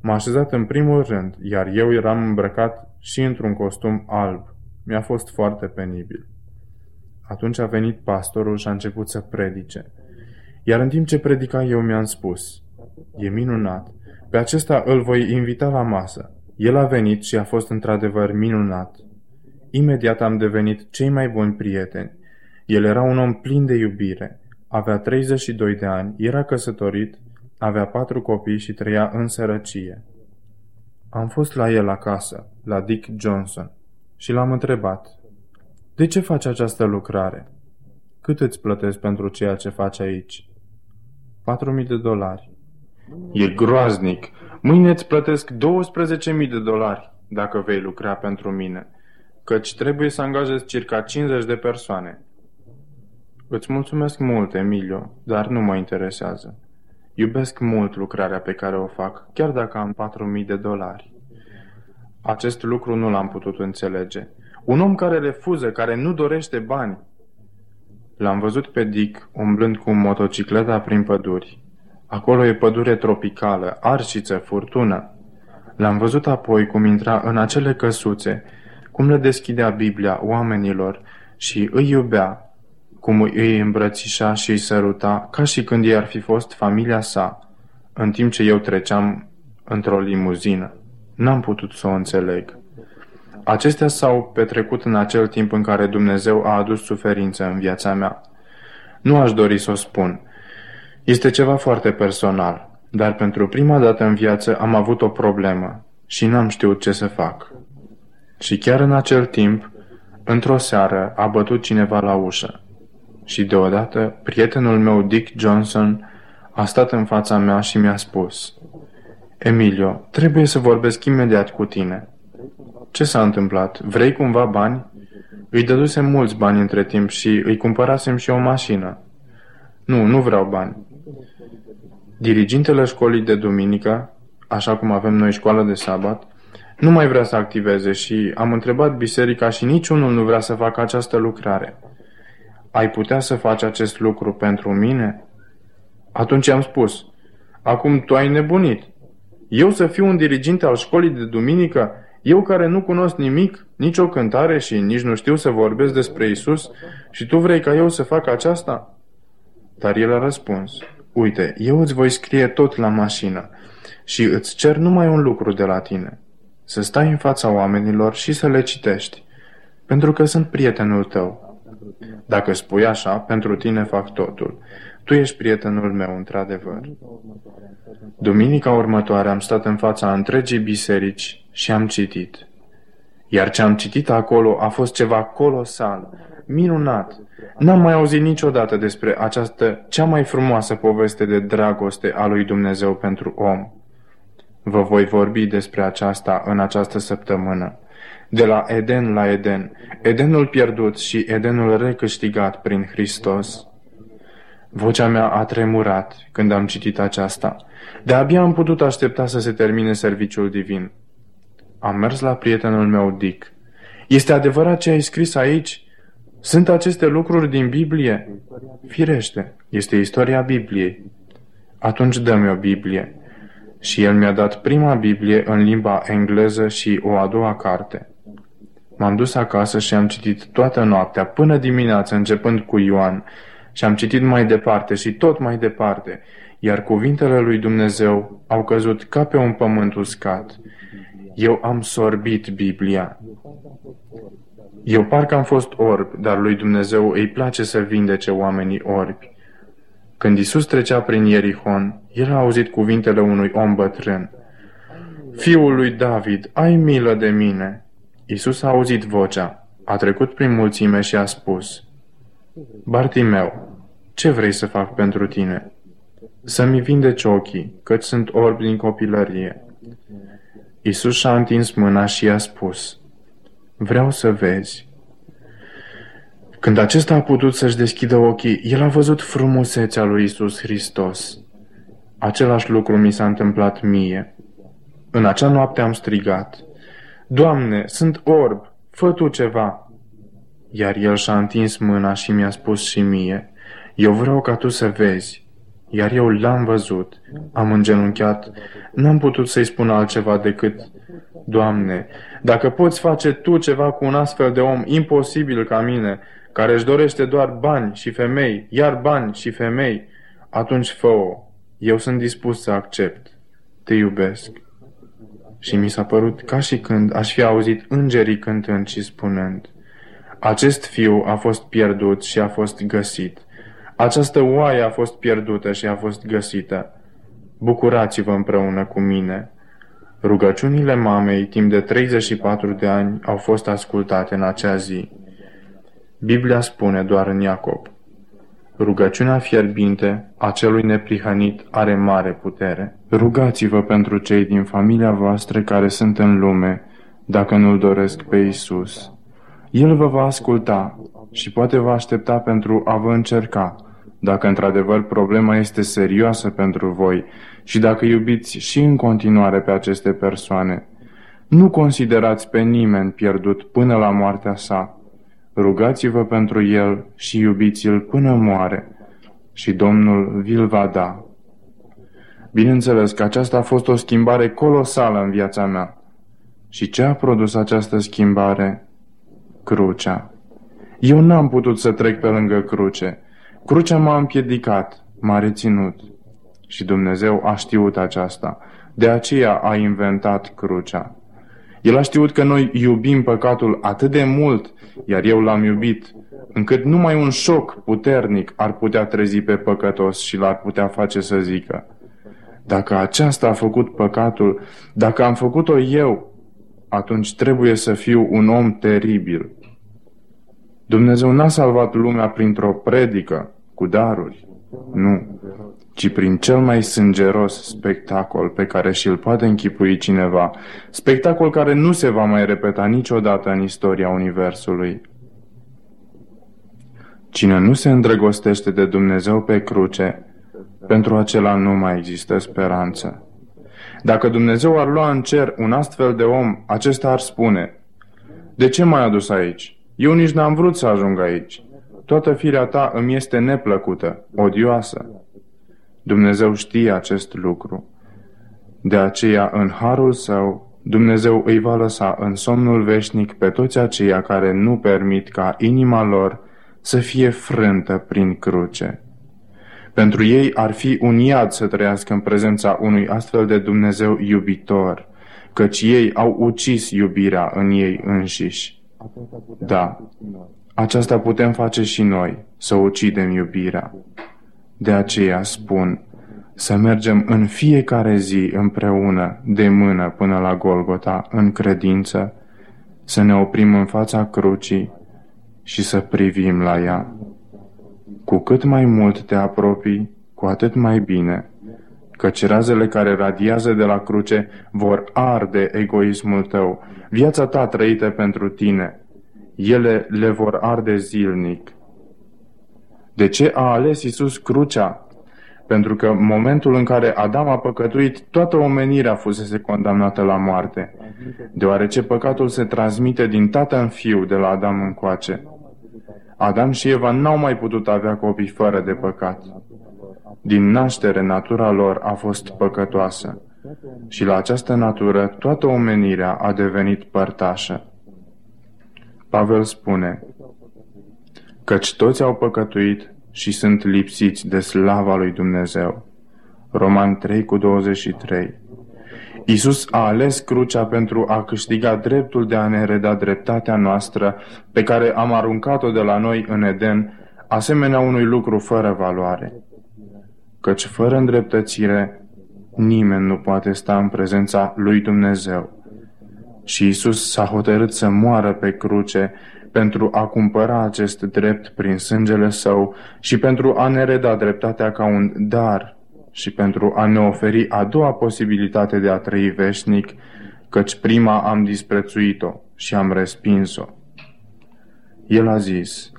[SPEAKER 1] M-a așezat în primul rând, iar eu eram îmbrăcat și într-un costum alb. Mi-a fost foarte penibil. Atunci a venit pastorul și a început să predice. Iar în timp ce predica eu mi-am spus, e minunat, pe acesta îl voi invita la masă. El a venit și a fost într-adevăr minunat. Imediat am devenit cei mai buni prieteni. El era un om plin de iubire. Avea 32 de ani, era căsătorit, avea patru copii și trăia în sărăcie. Am fost la el acasă, la Dick Johnson, și l-am întrebat, de ce faci această lucrare? Cât îți plătesc pentru ceea ce faci aici? 4.000 de dolari. E groaznic. Mâine îți plătesc 12.000 de dolari dacă vei lucra pentru mine, căci trebuie să angajezi circa 50 de persoane. Îți mulțumesc mult, Emilio, dar nu mă interesează. Iubesc mult lucrarea pe care o fac, chiar dacă am 4.000 de dolari. Acest lucru nu l-am putut înțelege. Un om care refuză, care nu dorește bani. L-am văzut pe Dick umblând cu motocicleta prin păduri. Acolo e pădure tropicală, arșiță, furtună. L-am văzut apoi cum intra în acele căsuțe, cum le deschidea Biblia oamenilor și îi iubea, cum îi îmbrățișa și îi săruta, ca și când ei ar fi fost familia sa, în timp ce eu treceam într-o limuzină. N-am putut să o înțeleg. Acestea s-au petrecut în acel timp în care Dumnezeu a adus suferință în viața mea. Nu aș dori să o spun. Este ceva foarte personal, dar pentru prima dată în viață am avut o problemă și n-am știut ce să fac. Și chiar în acel timp, într-o seară, a bătut cineva la ușă. Și deodată, prietenul meu Dick Johnson a stat în fața mea și mi-a spus Emilio, trebuie să vorbesc imediat cu tine. ce s-a întâmplat? Vrei cumva bani? Îi dădusem mulți bani între timp și îi cumpărasem și o mașină. Nu, nu vreau bani. Dirigintele școlii de duminică, așa cum avem noi școală de sabat, nu mai vrea să activeze și am întrebat biserica și niciunul nu vrea să facă această lucrare. Ai putea să faci acest lucru pentru mine? Atunci am spus, acum tu ai nebunit. Eu să fiu un diriginte al școlii de duminică, eu care nu cunosc nimic, nici o cântare și nici nu știu să vorbesc despre Isus, și tu vrei ca eu să fac aceasta? Dar el a răspuns, uite, eu îți voi scrie tot la mașină și îți cer numai un lucru de la tine, să stai în fața oamenilor și să le citești, pentru că sunt prietenul tău. Dacă spui așa, pentru tine fac totul. Tu ești prietenul meu, într-adevăr. Duminica următoare am stat în fața întregii biserici și am citit. Iar ce am citit acolo a fost ceva colosal, minunat. N-am mai auzit niciodată despre această cea mai frumoasă poveste de dragoste a lui Dumnezeu pentru om. Vă voi vorbi despre aceasta în această săptămână. De la Eden la Eden, Edenul pierdut și Edenul recâștigat prin Hristos. Vocea mea a tremurat când am citit aceasta. De-abia am putut aștepta să se termine serviciul divin. Am mers la prietenul meu Dick. Este adevărat ce ai scris aici? Sunt aceste lucruri din Biblie? Firește, este istoria Bibliei. Atunci dă-mi o Biblie. Și el mi-a dat prima Biblie în limba engleză și o a doua carte. M-am dus acasă și am citit toată noaptea, până dimineață, începând cu Ioan, și am citit mai departe și tot mai departe, iar cuvintele lui Dumnezeu au căzut ca pe un pământ uscat. Eu am sorbit Biblia. Eu parcă am fost orb, dar lui Dumnezeu îi place să vindece oamenii orbi. Când Isus trecea prin Ierihon, el a auzit cuvintele unui om bătrân. Fiul lui David, ai milă de mine! Isus a auzit vocea, a trecut prin mulțime și a spus, Bartimeu, ce vrei să fac pentru tine? Să-mi vindeci ochii, căci sunt orbi din copilărie. Isus și-a întins mâna și i-a spus, Vreau să vezi. Când acesta a putut să-și deschidă ochii, el a văzut frumusețea lui Isus Hristos. Același lucru mi s-a întâmplat mie. În acea noapte am strigat, Doamne, sunt orb, fă Tu ceva. Iar el și-a întins mâna și mi-a spus și mie, Eu vreau ca Tu să vezi. Iar eu l-am văzut, am îngenunchiat, n-am putut să-i spun altceva decât, Doamne, dacă poți face Tu ceva cu un astfel de om imposibil ca mine, care își dorește doar bani și femei, iar bani și femei, atunci fă-o. Eu sunt dispus să accept. Te iubesc. Și mi s-a părut ca și când aș fi auzit îngerii cântând și spunând, Acest fiu a fost pierdut și a fost găsit. Această oaie a fost pierdută și a fost găsită. Bucurați-vă împreună cu mine. Rugăciunile mamei timp de 34 de ani au fost ascultate în acea zi. Biblia spune doar în Iacob. Rugăciunea fierbinte a celui neprihănit are mare putere. Rugați-vă pentru cei din familia voastră care sunt în lume, dacă nu-L doresc pe Isus. El vă va asculta și poate vă aștepta pentru a vă încerca, dacă într-adevăr problema este serioasă pentru voi și dacă iubiți și în continuare pe aceste persoane. Nu considerați pe nimeni pierdut până la moartea sa, rugați-vă pentru el și iubiți-l până moare și Domnul vi-l va da. Bineînțeles că aceasta a fost o schimbare colosală în viața mea. Și ce a produs această schimbare? Crucea. Eu n-am putut să trec pe lângă cruce. Crucea m-a împiedicat, m-a reținut. Și Dumnezeu a știut aceasta. De aceea a inventat crucea. El a știut că noi iubim păcatul atât de mult, iar eu l-am iubit, încât numai un șoc puternic ar putea trezi pe păcătos și l-ar putea face să zică, dacă aceasta a făcut păcatul, dacă am făcut-o eu, atunci trebuie să fiu un om teribil. Dumnezeu n-a salvat lumea printr-o predică, cu daruri. Nu. Ci prin cel mai sângeros spectacol pe care și-l poate închipui cineva, spectacol care nu se va mai repeta niciodată în istoria Universului. Cine nu se îndrăgostește de Dumnezeu pe cruce, pentru acela nu mai există speranță. Dacă Dumnezeu ar lua în cer un astfel de om, acesta ar spune, De ce m-ai adus aici? Eu nici n-am vrut să ajung aici. Toată firea ta îmi este neplăcută, odioasă. Dumnezeu știe acest lucru. De aceea, în harul său, Dumnezeu îi va lăsa în somnul veșnic pe toți aceia care nu permit ca inima lor să fie frântă prin cruce. Pentru ei ar fi un iad să trăiască în prezența unui astfel de Dumnezeu iubitor, căci ei au ucis iubirea în ei înșiși. Da, aceasta putem face și noi, să ucidem iubirea. De aceea spun, să mergem în fiecare zi împreună, de mână până la Golgota, în credință, să ne oprim în fața crucii și să privim la ea. Cu cât mai mult te apropii, cu atât mai bine, căci razele care radiază de la cruce vor arde egoismul tău, viața ta trăită pentru tine. Ele le vor arde zilnic. De ce a ales Isus crucea? Pentru că în momentul în care Adam a păcătuit, toată omenirea fusese condamnată la moarte, deoarece păcatul se transmite din tată în fiu de la Adam încoace. Adam și Eva n-au mai putut avea copii fără de păcat. Din naștere, natura lor a fost păcătoasă și la această natură toată omenirea a devenit părtașă. Pavel spune, căci toți au păcătuit și sunt lipsiți de slava lui Dumnezeu. Roman 3 cu 23 Isus a ales crucea pentru a câștiga dreptul de a ne reda dreptatea noastră pe care am aruncat-o de la noi în Eden, asemenea unui lucru fără valoare. Căci fără îndreptățire, nimeni nu poate sta în prezența lui Dumnezeu. Și Isus s-a hotărât să moară pe cruce pentru a cumpăra acest drept prin sângele său și pentru a ne reda dreptatea ca un dar și pentru a ne oferi a doua posibilitate de a trăi veșnic, căci prima am disprețuit-o și am respins-o. El a zis,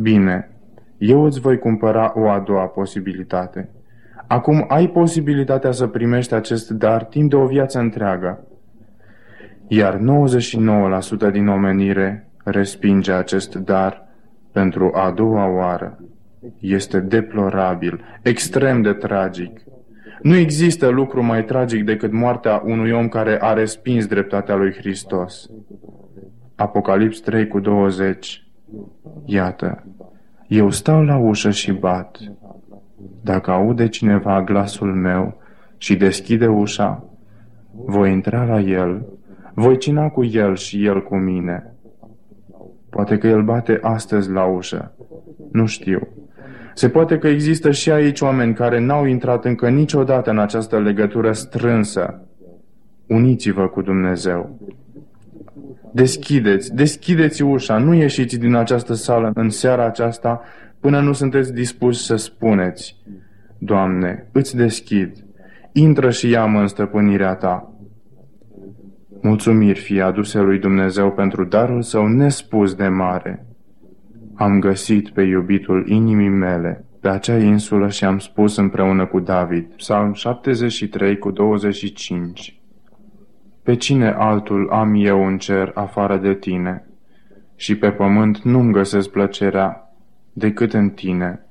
[SPEAKER 1] Bine, eu îți voi cumpăra o a doua posibilitate. Acum ai posibilitatea să primești acest dar timp de o viață întreagă. Iar 99% din omenire respinge acest dar pentru a doua oară. Este deplorabil, extrem de tragic. Nu există lucru mai tragic decât moartea unui om care a respins dreptatea lui Hristos. Apocalips 3 cu 20 Iată, eu stau la ușă și bat. Dacă aude cineva glasul meu și deschide ușa, voi intra la el, voi cina cu el și el cu mine. Poate că el bate astăzi la ușă. Nu știu. Se poate că există și aici oameni care n-au intrat încă niciodată în această legătură strânsă. Uniți-vă cu Dumnezeu. Deschideți, deschideți ușa, nu ieșiți din această sală în seara aceasta până nu sunteți dispuși să spuneți, Doamne, îți deschid, intră și ia-mă în stăpânirea Ta. Mulțumiri fie aduse lui Dumnezeu pentru darul său nespus de mare. Am găsit pe iubitul inimii mele pe acea insulă și am spus împreună cu David, Psalm 73 cu 25. Pe cine altul am eu în cer afară de tine? Și pe pământ nu-mi găsesc plăcerea decât în tine.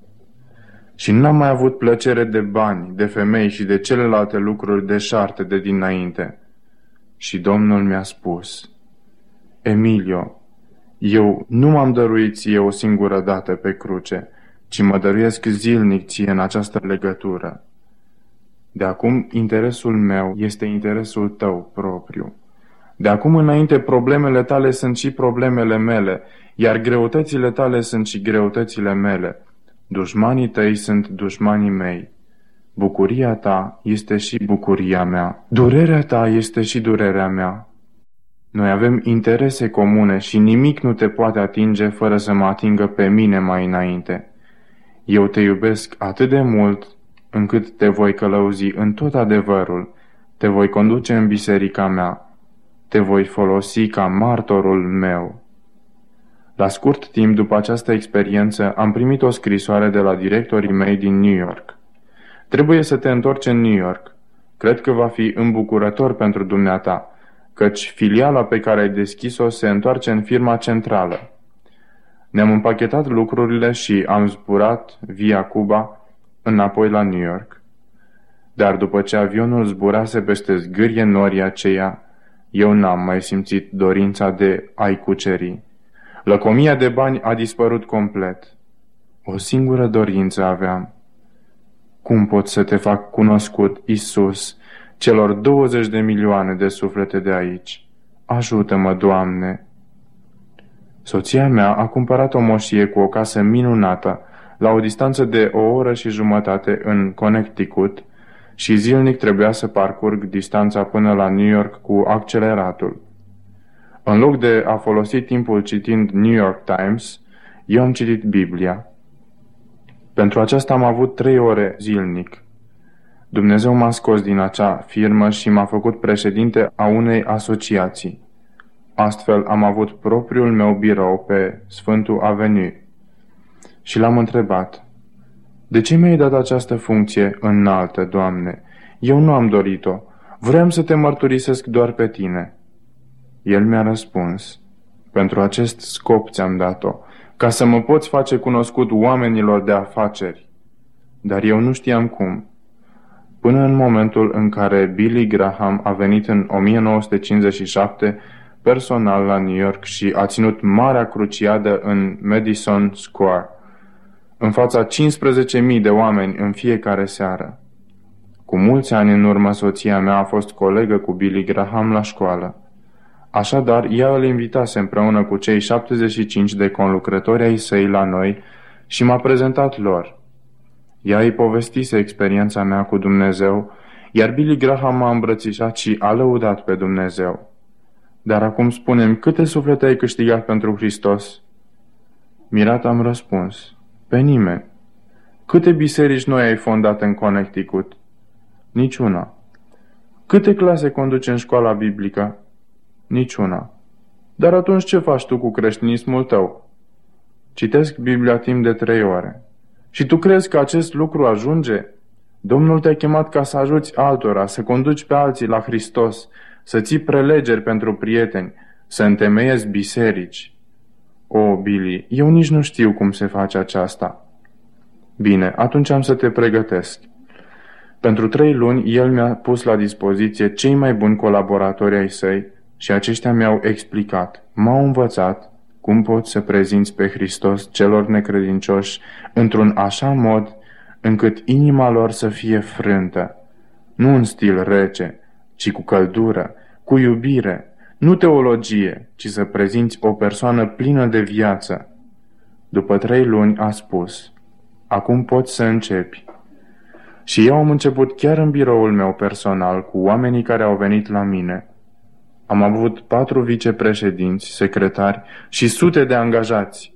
[SPEAKER 1] Și n-am mai avut plăcere de bani, de femei și de celelalte lucruri deșarte de dinainte. Și Domnul mi-a spus, Emilio, eu nu m-am dăruit ție o singură dată pe cruce, ci mă dăruiesc zilnic ție în această legătură. De acum, interesul meu este interesul tău propriu. De acum înainte, problemele tale sunt și problemele mele, iar greutățile tale sunt și greutățile mele. Dușmanii tăi sunt dușmanii mei. Bucuria ta este și bucuria mea. Durerea ta este și durerea mea. Noi avem interese comune și nimic nu te poate atinge fără să mă atingă pe mine mai înainte. Eu te iubesc atât de mult încât te voi călăuzi în tot adevărul, te voi conduce în biserica mea, te voi folosi ca martorul meu. La scurt timp după această experiență am primit o scrisoare de la directorii mei din New York. Trebuie să te întorci în New York. Cred că va fi îmbucurător pentru dumneata, căci filiala pe care ai deschis-o se întoarce în firma centrală. Ne-am împachetat lucrurile și am zburat via Cuba înapoi la New York. Dar după ce avionul zburase peste zgârie norii aceea, eu n-am mai simțit dorința de a-i cuceri. Lăcomia de bani a dispărut complet. O singură dorință aveam. Cum pot să te fac cunoscut, Isus, celor 20 de milioane de suflete de aici? Ajută-mă, Doamne! Soția mea a cumpărat o moșie cu o casă minunată, la o distanță de o oră și jumătate în Connecticut, și zilnic trebuia să parcurg distanța până la New York cu acceleratul. În loc de a folosi timpul citind New York Times, eu am citit Biblia. Pentru aceasta am avut trei ore zilnic. Dumnezeu m-a scos din acea firmă și m-a făcut președinte a unei asociații. Astfel am avut propriul meu birou pe Sfântul Avenue. Și l-am întrebat, De ce mi-ai dat această funcție înaltă, Doamne? Eu nu am dorit-o. Vreau să te mărturisesc doar pe tine. El mi-a răspuns, Pentru acest scop ți-am dat-o, ca să mă poți face cunoscut oamenilor de afaceri. Dar eu nu știam cum. Până în momentul în care Billy Graham a venit în 1957 personal la New York și a ținut marea cruciadă în Madison Square, în fața 15.000 de oameni în fiecare seară. Cu mulți ani în urmă, soția mea a fost colegă cu Billy Graham la școală. Așadar, ea îl invitase împreună cu cei 75 de conlucrători ai săi la noi și m-a prezentat lor. Ea îi povestise experiența mea cu Dumnezeu, iar Billy Graham m-a îmbrățișat și a lăudat pe Dumnezeu. Dar acum spunem, câte suflete ai câștigat pentru Hristos? Mirat am răspuns, pe nimeni. Câte biserici noi ai fondat în Connecticut? Niciuna. Câte clase conduci în școala biblică? Niciuna. Dar atunci ce faci tu cu creștinismul tău? Citesc Biblia timp de trei ore. Și tu crezi că acest lucru ajunge? Domnul te-a chemat ca să ajuți altora, să conduci pe alții la Hristos, să ții prelegeri pentru prieteni, să întemeiezi biserici. O, Billy, eu nici nu știu cum se face aceasta. Bine, atunci am să te pregătesc. Pentru trei luni, el mi-a pus la dispoziție cei mai buni colaboratori ai săi și aceștia mi-au explicat, m-au învățat cum poți să prezinți pe Hristos celor necredincioși într-un așa mod încât inima lor să fie frântă, nu în stil rece, ci cu căldură, cu iubire, nu teologie, ci să prezinți o persoană plină de viață. După trei luni a spus, acum poți să începi. Și eu am început chiar în biroul meu personal cu oamenii care au venit la mine – am avut patru vicepreședinți, secretari și sute de angajați.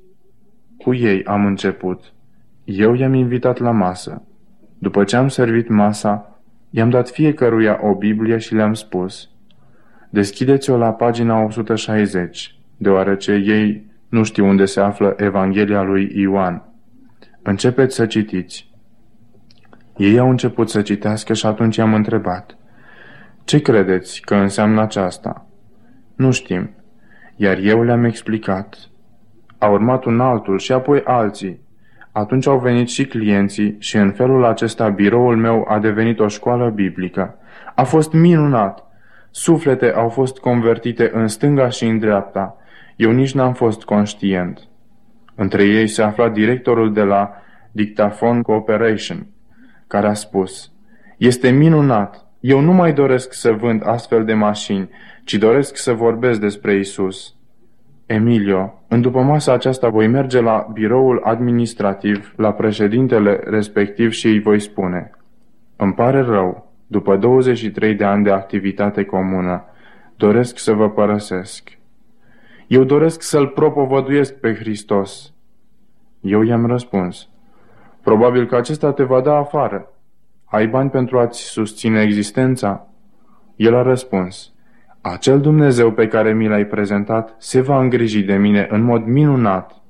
[SPEAKER 1] Cu ei am început. Eu i-am invitat la masă. După ce am servit masa, i-am dat fiecăruia o Biblie și le-am spus Deschideți-o la pagina 160, deoarece ei nu știu unde se află Evanghelia lui Ioan. Începeți să citiți. Ei au început să citească și atunci i-am întrebat. Ce credeți că înseamnă aceasta? Nu știm. Iar eu le-am explicat. A urmat un altul și apoi alții. Atunci au venit și clienții și în felul acesta biroul meu a devenit o școală biblică. A fost minunat. Suflete au fost convertite în stânga și în dreapta. Eu nici n-am fost conștient. Între ei se afla directorul de la Dictaphone Cooperation, care a spus, Este minunat, eu nu mai doresc să vând astfel de mașini, ci doresc să vorbesc despre Isus. Emilio, în după masa aceasta voi merge la biroul administrativ, la președintele respectiv și îi voi spune Îmi pare rău, după 23 de ani de activitate comună, doresc să vă părăsesc. Eu doresc să-L propovăduiesc pe Hristos. Eu i-am răspuns. Probabil că acesta te va da afară. Ai bani pentru a-ți susține existența? El a răspuns, acel Dumnezeu pe care mi l-ai prezentat se va îngriji de mine în mod minunat.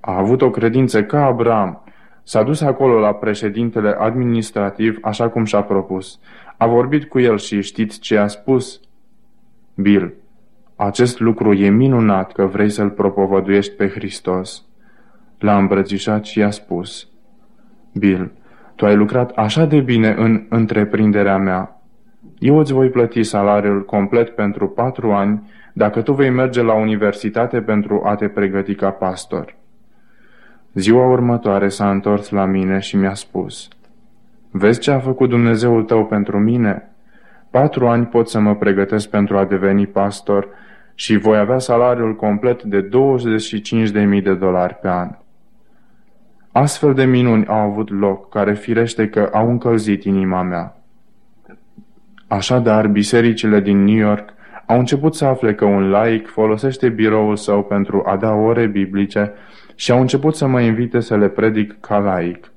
[SPEAKER 1] A avut o credință ca Abraham. S-a dus acolo la președintele administrativ așa cum și-a propus. A vorbit cu el și știți ce a spus? Bill, acest lucru e minunat că vrei să-L propovăduiești pe Hristos. L-a îmbrățișat și i-a spus, Bill, tu ai lucrat așa de bine în întreprinderea mea. Eu îți voi plăti salariul complet pentru patru ani dacă tu vei merge la universitate pentru a te pregăti ca pastor. Ziua următoare s-a întors la mine și mi-a spus, Vezi ce a făcut Dumnezeul tău pentru mine? Patru ani pot să mă pregătesc pentru a deveni pastor și voi avea salariul complet de 25.000 de dolari pe an. Astfel de minuni au avut loc, care firește că au încălzit inima mea. Așadar, bisericile din New York au început să afle că un laic folosește biroul său pentru a da ore biblice și au început să mă invite să le predic ca laic.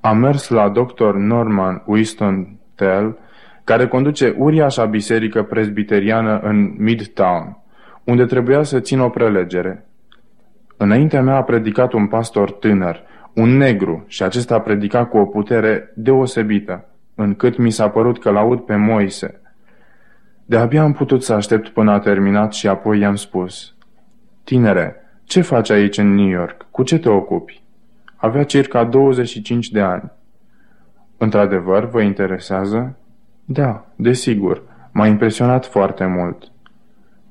[SPEAKER 1] Am mers la dr. Norman Winston Tell, care conduce uriașa biserică presbiteriană în Midtown, unde trebuia să țin o prelegere. Înaintea mea a predicat un pastor tânăr, un negru, și acesta a predicat cu o putere deosebită, încât mi s-a părut că laud pe Moise. De-abia am putut să aștept până a terminat și apoi i-am spus, Tinere, ce faci aici în New York? Cu ce te ocupi? Avea circa 25 de ani. Într-adevăr, vă interesează? Da, desigur. M-a impresionat foarte mult.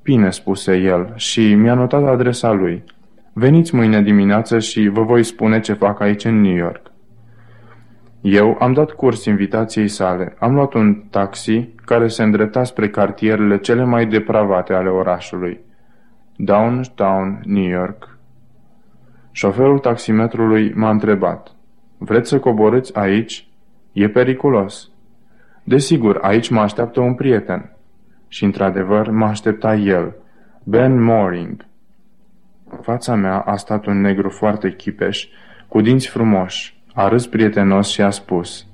[SPEAKER 1] Bine, spuse el și mi-a notat adresa lui. Veniți mâine dimineață și vă voi spune ce fac aici în New York. Eu am dat curs invitației sale. Am luat un taxi care se îndrepta spre cartierele cele mai depravate ale orașului. Downtown, New York. Șoferul taximetrului m-a întrebat. Vreți să coborâți aici? E periculos. Desigur, aici mă așteaptă un prieten. Și într-adevăr mă aștepta el, Ben Moring. În fața mea a stat un negru foarte chipeș, cu dinți frumoși, a râs prietenos și a spus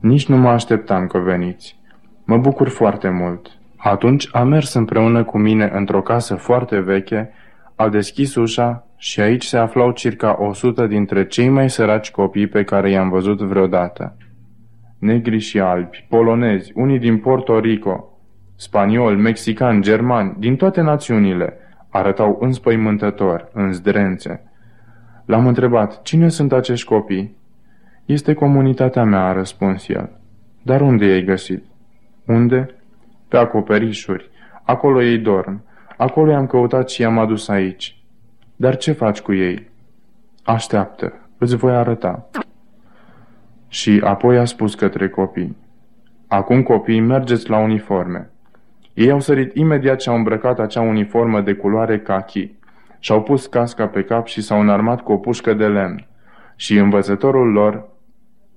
[SPEAKER 1] Nici nu mă așteptam că veniți. Mă bucur foarte mult. Atunci a mers împreună cu mine într-o casă foarte veche, a deschis ușa și aici se aflau circa o sută dintre cei mai săraci copii pe care i-am văzut vreodată. Negri și albi, polonezi, unii din Porto Rico, spanioli, mexicani, germani, din toate națiunile, arătau înspăimântător, în zdrențe. L-am întrebat, cine sunt acești copii? Este comunitatea mea, a răspuns el. Dar unde i-ai găsit? Unde? Pe acoperișuri. Acolo ei dorm. Acolo i-am căutat și i-am adus aici. Dar ce faci cu ei? Așteaptă, îți voi arăta. Și apoi a spus către copii. Acum copii, mergeți la uniforme. Ei au sărit imediat și au îmbrăcat acea uniformă de culoare kaki. Și-au pus casca pe cap și s-au înarmat cu o pușcă de lemn. Și învățătorul lor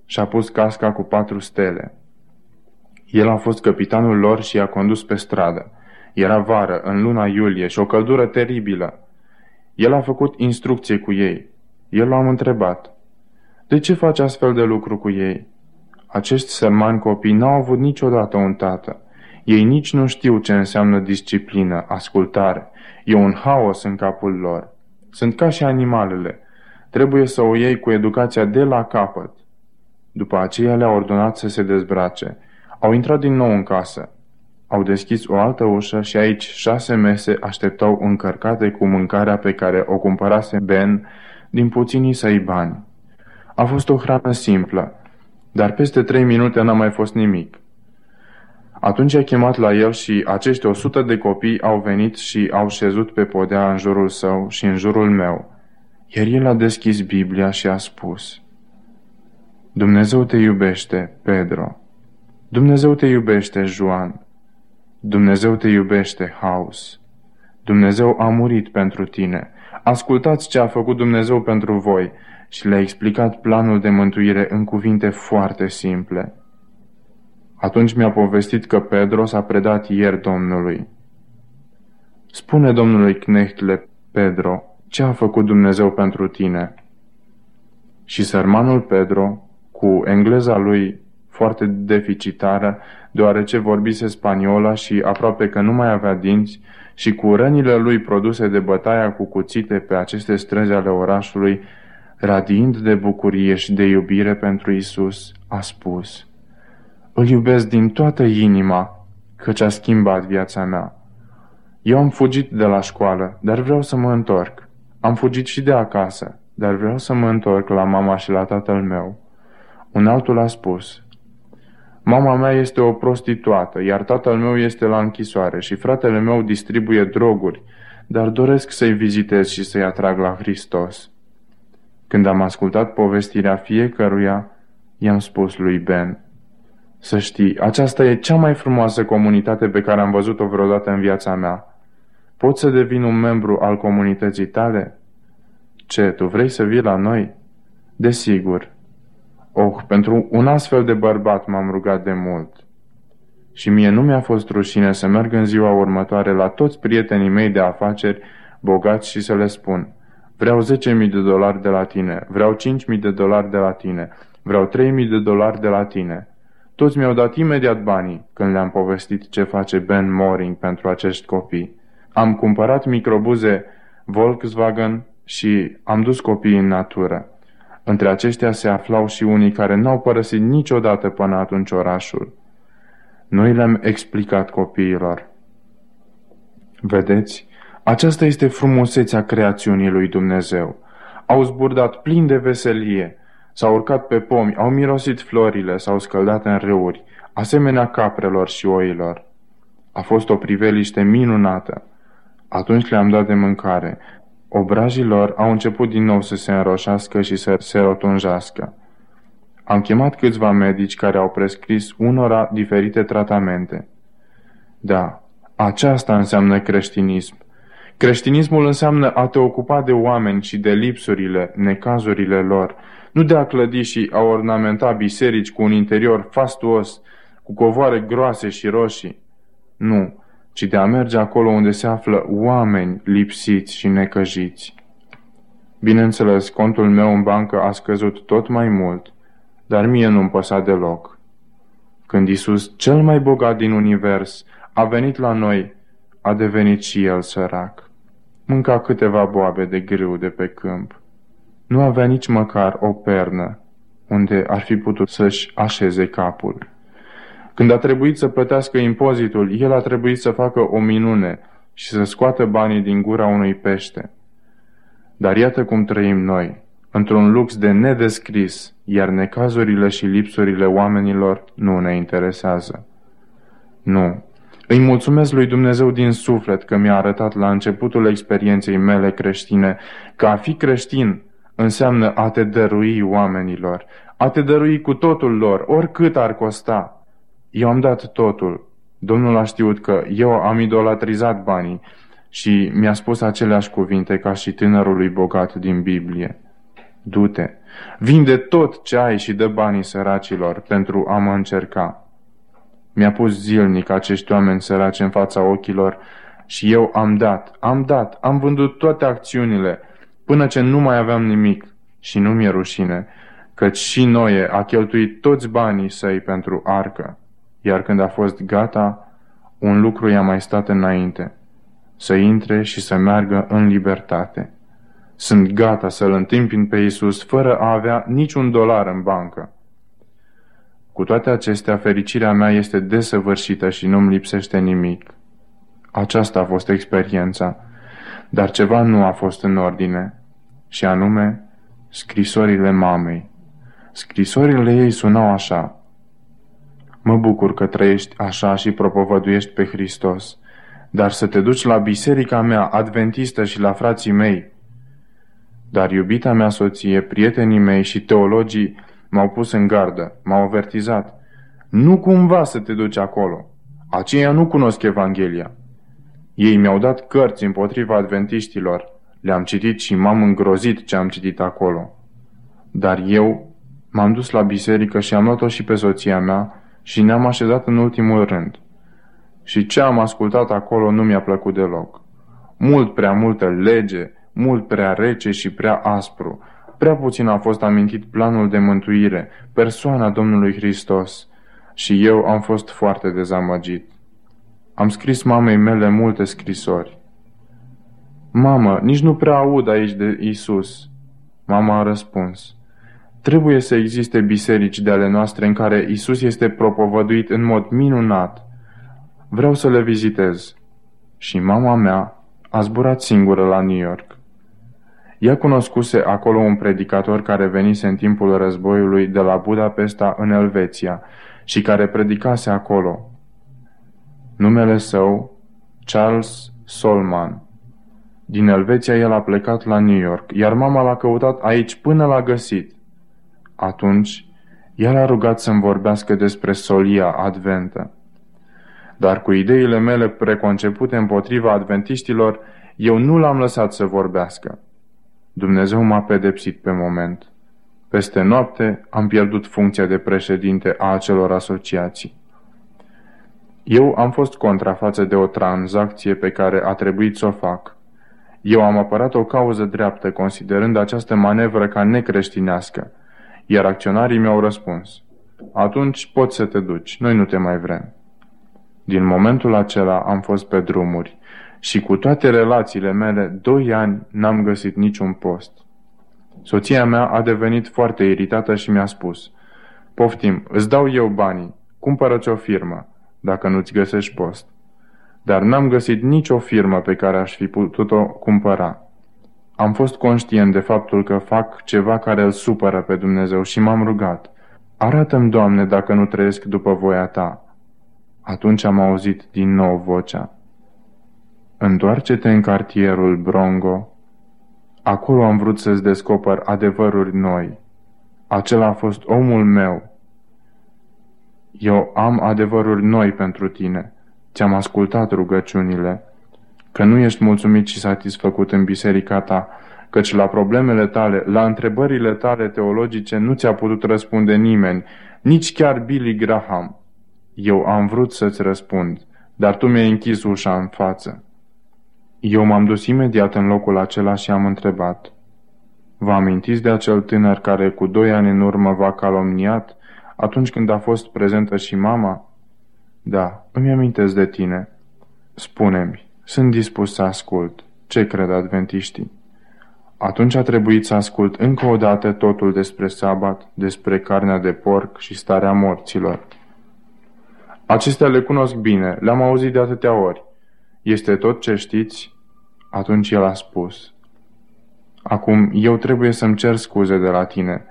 [SPEAKER 1] și-a pus casca cu patru stele. El a fost capitanul lor și i-a condus pe stradă. Era vară, în luna iulie, și o căldură teribilă. El a făcut instrucție cu ei. El l-am întrebat. De ce faci astfel de lucru cu ei? Acești sărmani copii n-au avut niciodată un tată. Ei nici nu știu ce înseamnă disciplină, ascultare. E un haos în capul lor. Sunt ca și animalele. Trebuie să o iei cu educația de la capăt. După aceea le-a ordonat să se dezbrace. Au intrat din nou în casă. Au deschis o altă ușă și aici șase mese așteptau încărcate cu mâncarea pe care o cumpărase Ben din puținii săi bani. A fost o hrană simplă, dar peste trei minute n-a mai fost nimic. Atunci a chemat la el și acești o sută de copii au venit și au șezut pe podea în jurul său și în jurul meu. Iar el a deschis Biblia și a spus, Dumnezeu te iubește, Pedro. Dumnezeu te iubește, Joan. Dumnezeu te iubește, Haus. Dumnezeu a murit pentru tine. Ascultați ce a făcut Dumnezeu pentru voi și le-a explicat planul de mântuire în cuvinte foarte simple. Atunci mi-a povestit că Pedro s-a predat ieri Domnului. Spune Domnului Knechtle, Pedro, ce a făcut Dumnezeu pentru tine? Și sărmanul Pedro cu engleza lui foarte deficitară, deoarece vorbise spaniola și aproape că nu mai avea dinți, și cu rănile lui produse de bătaia cu cuțite pe aceste străzi ale orașului, radiind de bucurie și de iubire pentru Isus, a spus, Îl iubesc din toată inima, căci a schimbat viața mea. Eu am fugit de la școală, dar vreau să mă întorc. Am fugit și de acasă, dar vreau să mă întorc la mama și la tatăl meu. Un altul a spus, Mama mea este o prostituată, iar tatăl meu este la închisoare și fratele meu distribuie droguri, dar doresc să-i vizitez și să-i atrag la Hristos. Când am ascultat povestirea fiecăruia, i-am spus lui Ben, Să știi, aceasta e cea mai frumoasă comunitate pe care am văzut-o vreodată în viața mea. Pot să devin un membru al comunității tale? Ce, tu vrei să vii la noi? Desigur. Oh, pentru un astfel de bărbat m-am rugat de mult. Și mie nu mi-a fost rușine să merg în ziua următoare la toți prietenii mei de afaceri bogați și să le spun Vreau 10.000 de dolari de la tine, vreau 5.000 de dolari de la tine, vreau 3.000 de dolari de la tine. Toți mi-au dat imediat banii când le-am povestit ce face Ben Moring pentru acești copii. Am cumpărat microbuze Volkswagen și am dus copiii în natură. Între aceștia se aflau și unii care n-au părăsit niciodată până atunci orașul. Noi le-am explicat copiilor. Vedeți, aceasta este frumusețea creațiunii lui Dumnezeu. Au zburdat plin de veselie, s-au urcat pe pomi, au mirosit florile, s-au scăldat în râuri, asemenea caprelor și oilor. A fost o priveliște minunată. Atunci le-am dat de mâncare. Obrajii lor au început din nou să se înroșească și să se rotunjească. Am chemat câțiva medici care au prescris unora diferite tratamente. Da, aceasta înseamnă creștinism. Creștinismul înseamnă a te ocupa de oameni și de lipsurile, necazurile lor, nu de a clădi și a ornamenta biserici cu un interior fastuos, cu covoare groase și roșii. Nu, ci de a merge acolo unde se află oameni lipsiți și necăjiți. Bineînțeles, contul meu în bancă a scăzut tot mai mult, dar mie nu-mi păsa deloc. Când Isus, cel mai bogat din univers, a venit la noi, a devenit și el sărac. Mânca câteva boabe de grâu de pe câmp. Nu avea nici măcar o pernă unde ar fi putut să-și așeze capul. Când a trebuit să plătească impozitul, el a trebuit să facă o minune și să scoată banii din gura unui pește. Dar iată cum trăim noi, într-un lux de nedescris, iar necazurile și lipsurile oamenilor nu ne interesează. Nu. Îi mulțumesc lui Dumnezeu din suflet că mi-a arătat la începutul experienței mele creștine că a fi creștin înseamnă a te dărui oamenilor, a te dărui cu totul lor, oricât ar costa. Eu am dat totul. Domnul a știut că eu am idolatrizat banii și mi-a spus aceleași cuvinte ca și tânărului bogat din Biblie. Du-te, vinde tot ce ai și dă banii săracilor pentru a mă încerca. Mi-a pus zilnic acești oameni săraci în fața ochilor și eu am dat, am dat, am vândut toate acțiunile, până ce nu mai aveam nimic și nu mi-e rușine, căci și Noe a cheltuit toți banii săi pentru arcă, iar când a fost gata, un lucru i-a mai stat înainte, să intre și să meargă în libertate. Sunt gata să-L întimpin pe Iisus fără a avea niciun dolar în bancă. Cu toate acestea, fericirea mea este desăvârșită și nu-mi lipsește nimic. Aceasta a fost experiența, dar ceva nu a fost în ordine, și anume scrisorile mamei. Scrisorile ei sunau așa. Mă bucur că trăiești așa și propovăduiești pe Hristos, dar să te duci la biserica mea adventistă și la frații mei. Dar iubita mea soție, prietenii mei și teologii m-au pus în gardă, m-au avertizat. Nu cumva să te duci acolo. Aceia nu cunosc Evanghelia. Ei mi-au dat cărți împotriva adventiștilor. Le-am citit și m-am îngrozit ce am citit acolo. Dar eu m-am dus la biserică și am luat-o și pe soția mea și ne-am așezat în ultimul rând. Și ce am ascultat acolo nu mi-a plăcut deloc. Mult prea multă lege, mult prea rece și prea aspru. prea puțin a fost amintit planul de mântuire, persoana Domnului Hristos, și eu am fost foarte dezamăgit. Am scris mamei mele multe scrisori. Mamă, nici nu prea aud aici de Isus. Mama a răspuns. Trebuie să existe biserici de ale noastre în care Isus este propovăduit în mod minunat. Vreau să le vizitez. Și mama mea a zburat singură la New York. Ea cunoscuse acolo un predicator care venise în timpul războiului de la Budapesta în Elveția și care predicase acolo. Numele său, Charles Solman. Din Elveția el a plecat la New York, iar mama l-a căutat aici până l-a găsit. Atunci, el a rugat să-mi vorbească despre solia adventă. Dar cu ideile mele preconcepute împotriva adventiștilor, eu nu l-am lăsat să vorbească. Dumnezeu m-a pedepsit pe moment. Peste noapte am pierdut funcția de președinte a acelor asociații. Eu am fost contra față de o tranzacție pe care a trebuit să o fac. Eu am apărat o cauză dreaptă, considerând această manevră ca necreștinească, iar acționarii mi-au răspuns. Atunci poți să te duci, noi nu te mai vrem. Din momentul acela am fost pe drumuri și cu toate relațiile mele, doi ani n-am găsit niciun post. Soția mea a devenit foarte iritată și mi-a spus, Poftim, îți dau eu banii, cumpără-ți o firmă, dacă nu-ți găsești post. Dar n-am găsit nicio firmă pe care aș fi putut-o cumpăra. Am fost conștient de faptul că fac ceva care îl supără pe Dumnezeu și m-am rugat. Arată-mi, Doamne, dacă nu trăiesc după voia Ta. Atunci am auzit din nou vocea. Întoarce-te în cartierul Brongo. Acolo am vrut să-ți descoper adevăruri noi. Acela a fost omul meu. Eu am adevăruri noi pentru tine. Ți-am ascultat rugăciunile. Că nu ești mulțumit și satisfăcut în biserica ta, căci la problemele tale, la întrebările tale teologice nu ți-a putut răspunde nimeni, nici chiar Billy Graham. Eu am vrut să-ți răspund, dar tu mi-ai închis ușa în față. Eu m-am dus imediat în locul acela și am întrebat. Vă amintiți de acel tânăr care cu doi ani în urmă v-a calomniat atunci când a fost prezentă și mama? Da, îmi amintesc de tine. Spune-mi, sunt dispus să ascult. Ce cred adventiștii? Atunci a trebuit să ascult încă o dată totul despre sabat, despre carnea de porc și starea morților. Acestea le cunosc bine, le-am auzit de atâtea ori. Este tot ce știți? Atunci el a spus. Acum, eu trebuie să-mi cer scuze de la tine.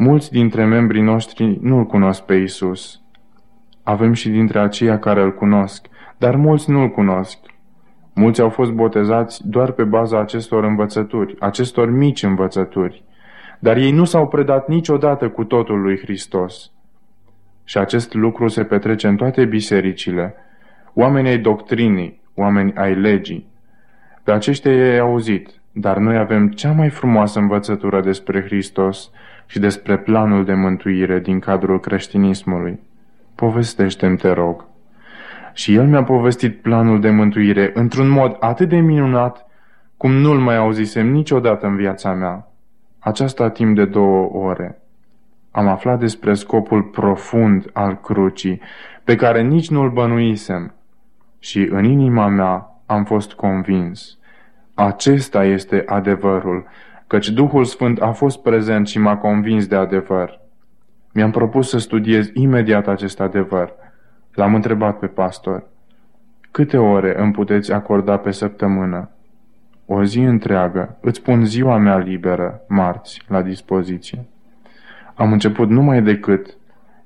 [SPEAKER 1] Mulți dintre membrii noștri nu-L cunosc pe Isus. Avem și dintre aceia care îl cunosc, dar mulți nu-L cunosc. Mulți au fost botezați doar pe baza acestor învățături, acestor mici învățături, dar ei nu s-au predat niciodată cu totul lui Hristos. Și acest lucru se petrece în toate bisericile. Oamenii ai doctrinii, oameni ai legii. Pe aceștia i-ai auzit, dar noi avem cea mai frumoasă învățătură despre Hristos și despre planul de mântuire din cadrul creștinismului. Povestește-mi, te rog. Și el mi-a povestit planul de mântuire într-un mod atât de minunat cum nu-l mai auzisem niciodată în viața mea. Aceasta timp de două ore. Am aflat despre scopul profund al crucii, pe care nici nu-l bănuisem. Și în inima mea am fost convins. Acesta este adevărul, căci Duhul Sfânt a fost prezent și m-a convins de adevăr. Mi-am propus să studiez imediat acest adevăr. L-am întrebat pe pastor. Câte ore îmi puteți acorda pe săptămână? O zi întreagă. Îți pun ziua mea liberă, marți, la dispoziție. Am început numai decât,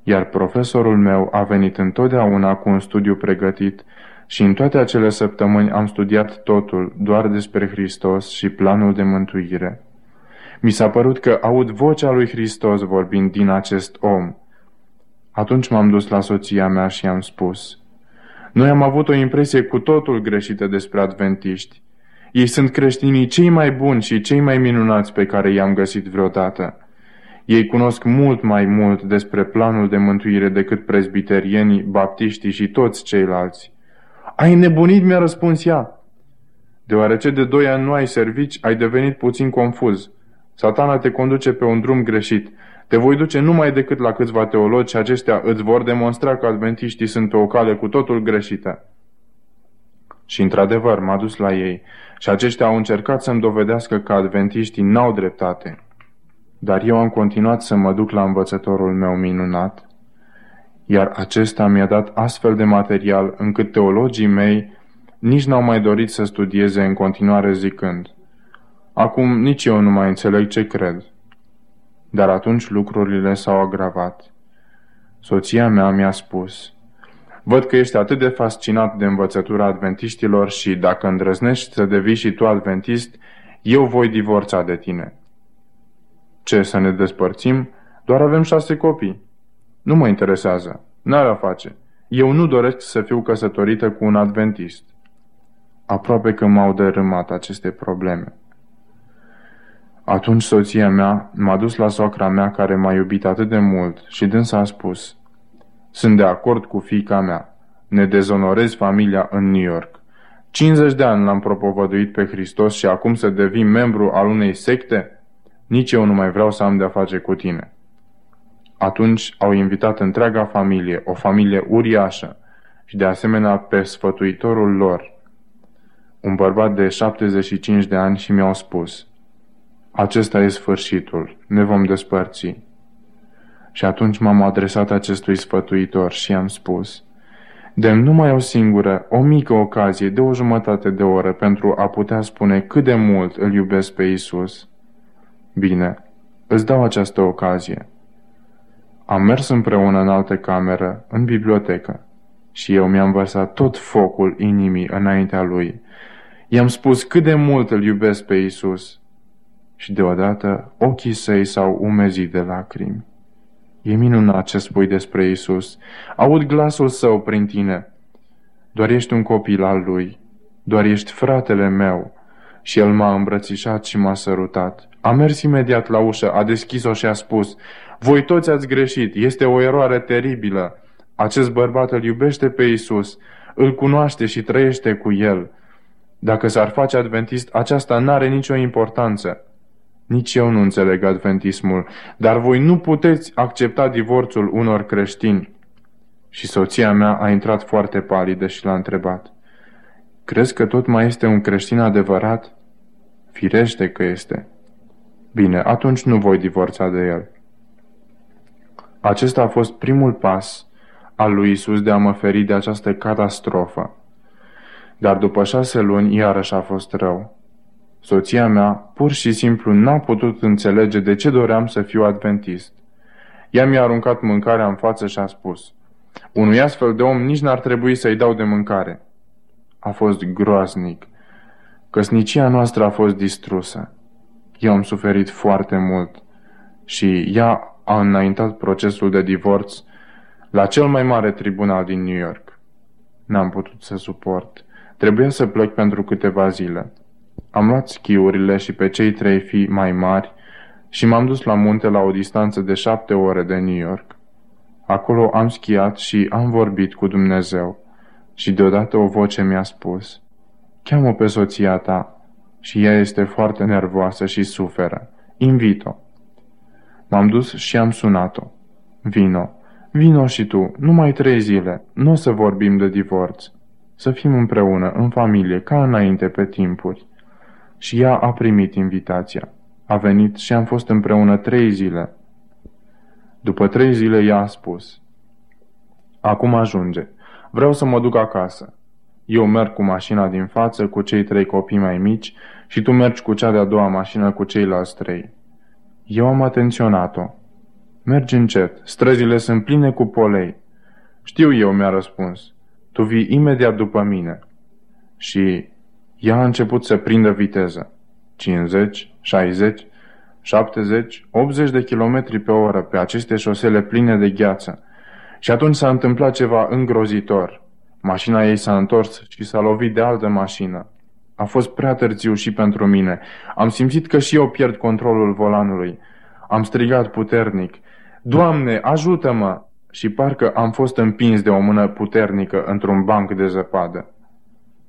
[SPEAKER 1] iar profesorul meu a venit întotdeauna cu un studiu pregătit și în toate acele săptămâni am studiat totul doar despre Hristos și planul de mântuire. Mi s-a părut că aud vocea lui Hristos vorbind din acest om. Atunci m-am dus la soția mea și am spus, Noi am avut o impresie cu totul greșită despre adventiști. Ei sunt creștinii cei mai buni și cei mai minunați pe care i-am găsit vreodată. Ei cunosc mult mai mult despre planul de mântuire decât prezbiterienii, baptiștii și toți ceilalți. Ai nebunit, mi-a răspuns ea. Deoarece de doi ani nu ai servici, ai devenit puțin confuz. Satana te conduce pe un drum greșit. Te voi duce numai decât la câțiva teologi și aceștia îți vor demonstra că adventiștii sunt pe o cale cu totul greșită. Și într-adevăr m-a dus la ei și aceștia au încercat să-mi dovedească că adventiștii n-au dreptate. Dar eu am continuat să mă duc la învățătorul meu minunat, iar acesta mi-a dat astfel de material încât teologii mei nici n-au mai dorit să studieze în continuare zicând Acum nici eu nu mai înțeleg ce cred. Dar atunci lucrurile s-au agravat. Soția mea mi-a spus Văd că ești atât de fascinat de învățătura adventiștilor și dacă îndrăznești să devii și tu adventist, eu voi divorța de tine. Ce, să ne despărțim? Doar avem șase copii. Nu mă interesează. N-ar a face. Eu nu doresc să fiu căsătorită cu un adventist. Aproape că m-au dărâmat aceste probleme. Atunci soția mea m-a dus la socra mea care m-a iubit atât de mult și dânsa a spus Sunt de acord cu fica mea. Ne dezonorezi familia în New York. 50 de ani l-am propovăduit pe Hristos și acum să devin membru al unei secte? Nici eu nu mai vreau să am de-a face cu tine. Atunci au invitat întreaga familie, o familie uriașă, și de asemenea pe sfătuitorul lor, un bărbat de 75 de ani și mi-au spus, acesta e sfârșitul, ne vom despărți. Și atunci m-am adresat acestui sfătuitor și am spus, Dem numai o singură, o mică ocazie de o jumătate de oră pentru a putea spune cât de mult îl iubesc pe Isus. Bine, îți dau această ocazie. Am mers împreună în altă cameră, în bibliotecă, și eu mi-am vărsat tot focul inimii înaintea lui. I-am spus cât de mult îl iubesc pe Isus. Și deodată ochii săi s-au umezit de lacrimi. E minunat ce spui despre Isus. Aud glasul său prin tine. Doar ești un copil al lui. Doar ești fratele meu. Și el m-a îmbrățișat și m-a sărutat. A mers imediat la ușă, a deschis-o și a spus, Voi toți ați greșit, este o eroare teribilă. Acest bărbat îl iubește pe Isus, îl cunoaște și trăiește cu el. Dacă s-ar face adventist, aceasta n-are nicio importanță. Nici eu nu înțeleg adventismul, dar voi nu puteți accepta divorțul unor creștini. Și soția mea a intrat foarte palidă și l-a întrebat. Crezi că tot mai este un creștin adevărat? Firește că este. Bine, atunci nu voi divorța de el. Acesta a fost primul pas al lui Isus de a mă feri de această catastrofă. Dar după șase luni, iarăși a fost rău. Soția mea pur și simplu n-a putut înțelege de ce doream să fiu adventist. Ea mi-a aruncat mâncarea în față și a spus, unui astfel de om nici n-ar trebui să-i dau de mâncare. A fost groaznic. Căsnicia noastră a fost distrusă. Eu am suferit foarte mult și ea a înaintat procesul de divorț la cel mai mare tribunal din New York. N-am putut să suport. Trebuia să plec pentru câteva zile. Am luat schiurile și pe cei trei fii mai mari și m-am dus la munte la o distanță de șapte ore de New York. Acolo am schiat și am vorbit cu Dumnezeu și deodată o voce mi-a spus Cheamă pe soția ta și ea este foarte nervoasă și suferă. Invito. M-am dus și am sunat-o. Vino, vino și tu, numai trei zile, nu o să vorbim de divorț. Să fim împreună, în familie, ca înainte pe timpuri și ea a primit invitația. A venit și am fost împreună trei zile. După trei zile ea a spus, Acum ajunge. Vreau să mă duc acasă. Eu merg cu mașina din față cu cei trei copii mai mici și tu mergi cu cea de-a doua mașină cu ceilalți trei. Eu am atenționat-o. Mergi încet, străzile sunt pline cu polei. Știu eu, mi-a răspuns. Tu vii imediat după mine. Și ea a început să prindă viteză. 50, 60, 70, 80 de kilometri pe oră pe aceste șosele pline de gheață. Și atunci s-a întâmplat ceva îngrozitor. Mașina ei s-a întors și s-a lovit de altă mașină. A fost prea târziu și pentru mine. Am simțit că și eu pierd controlul volanului. Am strigat puternic. Doamne, ajută-mă! Și parcă am fost împins de o mână puternică într-un banc de zăpadă.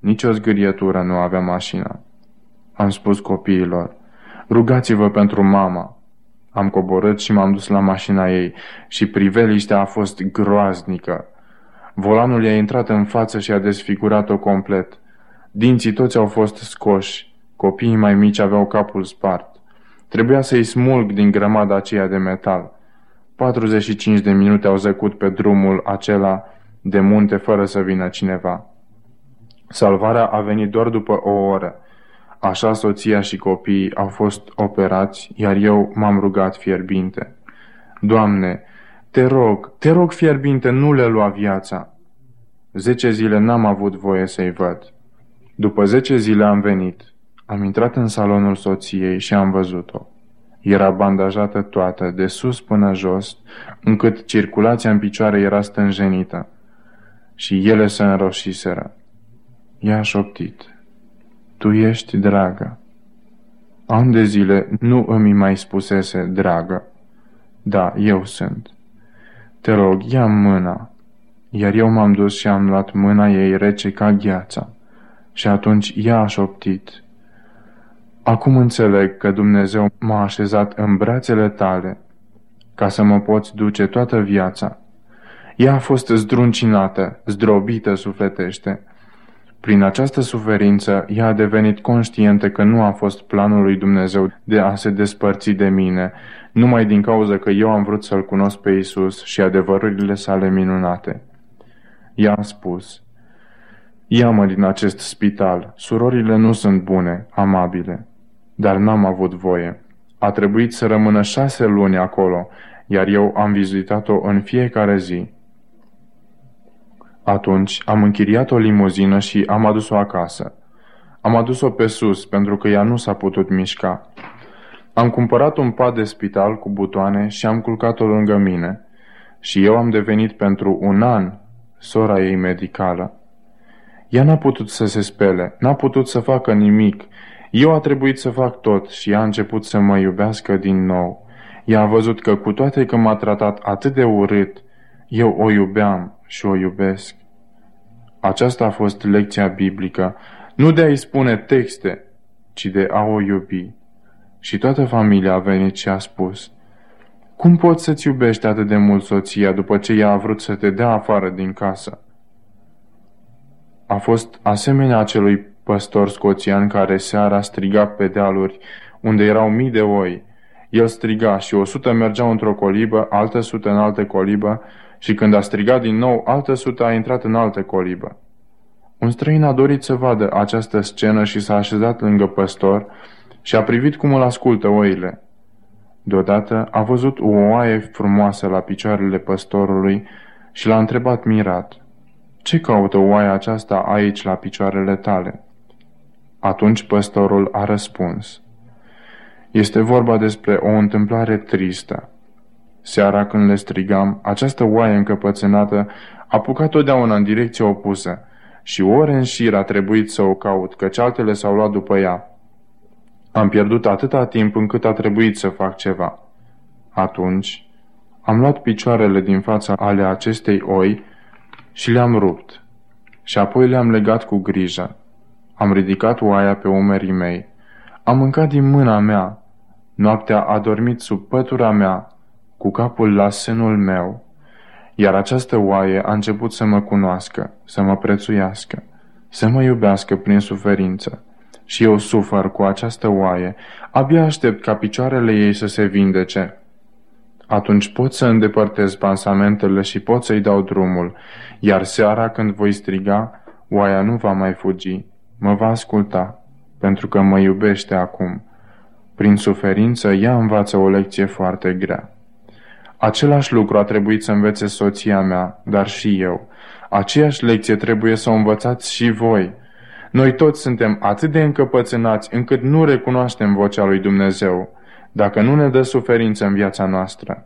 [SPEAKER 1] Nici o zgârietură nu avea mașina. Am spus copiilor, Rugați-vă pentru mama. Am coborât și m-am dus la mașina ei și priveliștea a fost groaznică. Volanul i-a intrat în față și a desfigurat-o complet. Dinții toți au fost scoși. Copiii mai mici aveau capul spart. Trebuia să-i smulg din grămada aceea de metal. 45 de minute au zăcut pe drumul acela de munte fără să vină cineva. Salvarea a venit doar după o oră. Așa soția și copiii au fost operați, iar eu m-am rugat fierbinte. Doamne, te rog, te rog fierbinte, nu le lua viața. Zece zile n-am avut voie să-i văd. După zece zile am venit. Am intrat în salonul soției și am văzut-o. Era bandajată toată, de sus până jos, încât circulația în picioare era stânjenită. Și ele se înroșiseră. Ea a șoptit. Tu ești dragă. An de zile nu îmi mai spusese dragă. Da, eu sunt. Te rog, ia mâna. Iar eu m-am dus și am luat mâna ei rece ca gheața. Și atunci ea a șoptit. Acum înțeleg că Dumnezeu m-a așezat în brațele tale ca să mă poți duce toată viața. Ea a fost zdruncinată, zdrobită sufletește. Prin această suferință, ea a devenit conștientă că nu a fost planul lui Dumnezeu de a se despărți de mine, numai din cauza că eu am vrut să-L cunosc pe Isus și adevărurile sale minunate. Ea a spus, Ia-mă din acest spital, surorile nu sunt bune, amabile. Dar n-am avut voie. A trebuit să rămână șase luni acolo, iar eu am vizitat-o în fiecare zi. Atunci am închiriat o limuzină și am adus-o acasă. Am adus-o pe sus pentru că ea nu s-a putut mișca. Am cumpărat un pat de spital cu butoane și am culcat-o lângă mine. Și eu am devenit pentru un an sora ei medicală. Ea n-a putut să se spele, n-a putut să facă nimic. Eu a trebuit să fac tot și ea a început să mă iubească din nou. Ea a văzut că cu toate că m-a tratat atât de urât, eu o iubeam și o iubesc. Aceasta a fost lecția biblică, nu de a-i spune texte, ci de a o iubi. Și toată familia a venit și a spus, Cum poți să-ți iubești atât de mult soția după ce ea a vrut să te dea afară din casă? A fost asemenea acelui păstor scoțian care seara striga pe dealuri unde erau mii de oi. El striga și o sută mergeau într-o colibă, altă sută în altă colibă și când a strigat din nou, altă sută a intrat în altă colibă. Un străin a dorit să vadă această scenă și s-a așezat lângă păstor și a privit cum îl ascultă oile. Deodată a văzut o oaie frumoasă la picioarele păstorului și l-a întrebat mirat. Ce caută oaia aceasta aici la picioarele tale?" Atunci păstorul a răspuns. Este vorba despre o întâmplare tristă. Seara când le strigam, această oaie încăpățânată a apucat totdeauna în direcția opusă și ore în șir a trebuit să o caut, căci altele s-au luat după ea. Am pierdut atâta timp încât a trebuit să fac ceva. Atunci am luat picioarele din fața ale acestei oi și le-am rupt. Și apoi le-am legat cu grijă. Am ridicat oaia pe umerii mei. Am mâncat din mâna mea. Noaptea a dormit sub pătura mea, cu capul la senul meu. Iar această oaie a început să mă cunoască, să mă prețuiască, să mă iubească prin suferință. Și eu sufăr cu această oaie, abia aștept ca picioarele ei să se vindece. Atunci pot să îndepărtez pansamentele și pot să-i dau drumul, iar seara când voi striga, oaia nu va mai fugi, mă va asculta, pentru că mă iubește acum. Prin suferință, ea învață o lecție foarte grea. Același lucru a trebuit să învețe soția mea, dar și eu. Aceeași lecție trebuie să o învățați și voi. Noi toți suntem atât de încăpățânați încât nu recunoaștem vocea lui Dumnezeu, dacă nu ne dă suferință în viața noastră.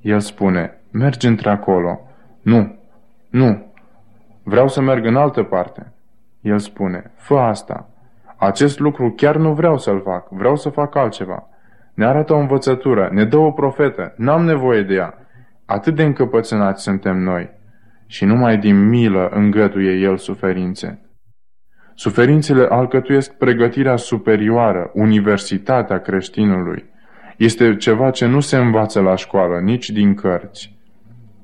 [SPEAKER 1] El spune, mergi într-acolo. Nu, nu, vreau să merg în altă parte. El spune, fă asta. Acest lucru chiar nu vreau să-l fac, vreau să fac altceva. Ne arată o învățătură, ne dă o profetă, n-am nevoie de ea. Atât de încăpățânați suntem noi. Și numai din milă îngăduie El suferințe. Suferințele alcătuiesc pregătirea superioară, universitatea creștinului. Este ceva ce nu se învață la școală, nici din cărți.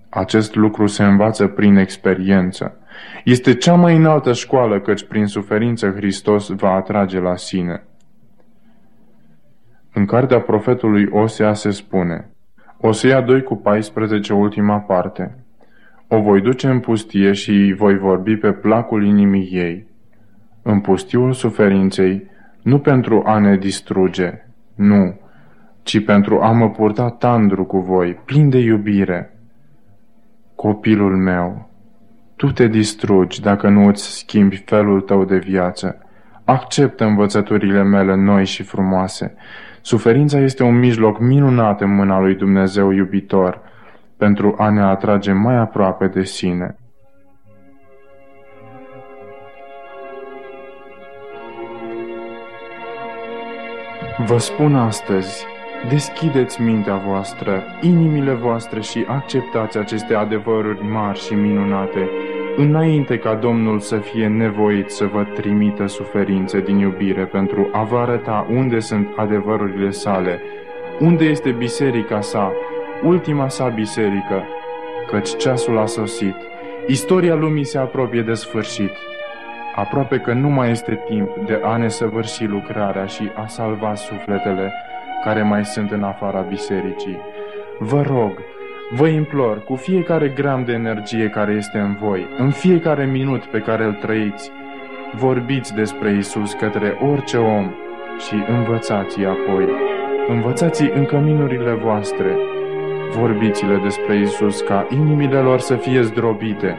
[SPEAKER 1] Acest lucru se învață prin experiență. Este cea mai înaltă școală, căci prin suferință Hristos va atrage la sine. În cartea profetului Osea se spune, Osea 2 cu 14, ultima parte, O voi duce în pustie și voi vorbi pe placul inimii ei. În pustiul suferinței, nu pentru a ne distruge, nu, ci pentru a mă purta tandru cu voi, plin de iubire. Copilul meu, tu te distrugi dacă nu îți schimbi felul tău de viață. Acceptă învățăturile mele noi și frumoase. Suferința este un mijloc minunat în mâna lui Dumnezeu iubitor pentru a ne atrage mai aproape de sine. Vă spun astăzi, deschideți mintea voastră, inimile voastre și acceptați aceste adevăruri mari și minunate, înainte ca Domnul să fie nevoit să vă trimită suferințe din iubire pentru a vă arăta unde sunt adevărurile sale, unde este biserica sa, ultima sa biserică, căci ceasul a sosit, istoria lumii se apropie de sfârșit. Aproape că nu mai este timp de a ne săvârși lucrarea și a salva sufletele care mai sunt în afara bisericii. Vă rog, vă implor, cu fiecare gram de energie care este în voi, în fiecare minut pe care îl trăiți, vorbiți despre Isus către orice om și învățați-i apoi. Învățați-i în căminurile voastre. Vorbiți-le despre Isus ca inimile lor să fie zdrobite,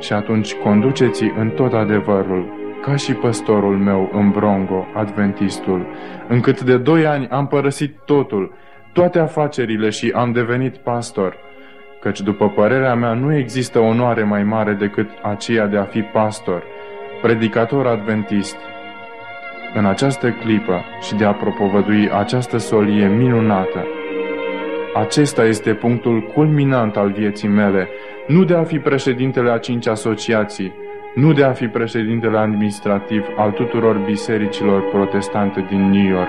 [SPEAKER 1] și atunci conduceți în tot adevărul, ca și păstorul meu în Brongo, adventistul, încât de doi ani am părăsit totul, toate afacerile și am devenit pastor, căci după părerea mea nu există onoare mai mare decât aceea de a fi pastor, predicator adventist. În această clipă și de a propovădui această solie minunată, acesta este punctul culminant al vieții mele, nu de a fi președintele a cinci asociații, nu de a fi președintele administrativ al tuturor bisericilor protestante din New York,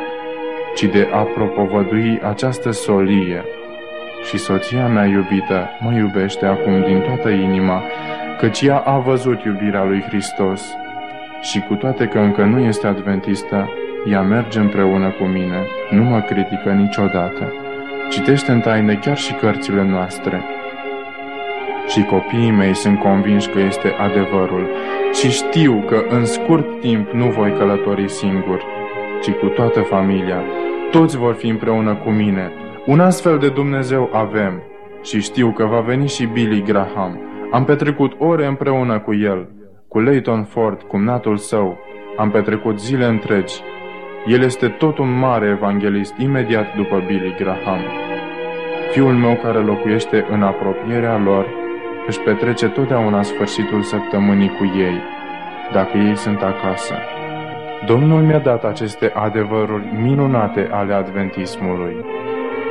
[SPEAKER 1] ci de a propovădui această solie. Și soția mea iubită mă iubește acum din toată inima, căci ea a văzut iubirea lui Hristos. Și cu toate că încă nu este adventistă, ea merge împreună cu mine, nu mă critică niciodată. Citește în taine chiar și cărțile noastre. Și copiii mei sunt convinși că este adevărul și știu că în scurt timp nu voi călători singur, ci cu toată familia. Toți vor fi împreună cu mine. Un astfel de Dumnezeu avem și știu că va veni și Billy Graham. Am petrecut ore împreună cu el, cu Leighton Ford, cumnatul său. Am petrecut zile întregi el este tot un mare evanghelist imediat după Billy Graham. Fiul meu care locuiește în apropierea lor își petrece totdeauna sfârșitul săptămânii cu ei, dacă ei sunt acasă. Domnul mi-a dat aceste adevăruri minunate ale adventismului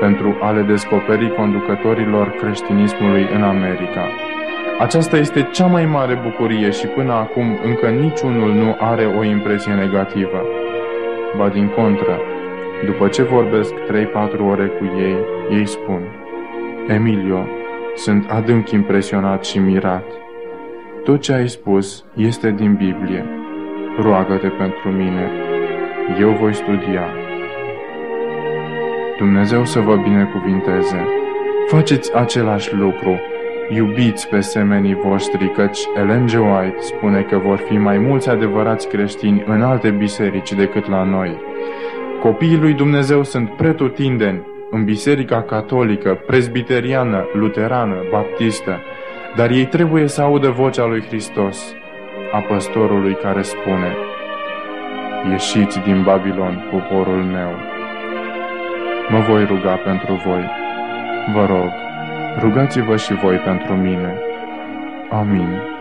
[SPEAKER 1] pentru a le descoperi conducătorilor creștinismului în America. Aceasta este cea mai mare bucurie și până acum încă niciunul nu are o impresie negativă. Ba din contră, după ce vorbesc 3-4 ore cu ei, ei spun Emilio, sunt adânc impresionat și mirat. Tot ce ai spus este din Biblie. Roagă-te pentru mine. Eu voi studia. Dumnezeu să vă binecuvinteze. Faceți același lucru. Iubiți pe semenii voștri, căci Ellen G. White spune că vor fi mai mulți adevărați creștini în alte biserici decât la noi. Copiii lui Dumnezeu sunt pretutindeni în biserica catolică, presbiteriană, luterană, baptistă, dar ei trebuie să audă vocea lui Hristos, a păstorului care spune, Ieșiți din Babilon, poporul meu. Mă voi ruga pentru voi. Vă rog, rugați-vă și voi pentru mine. Amin.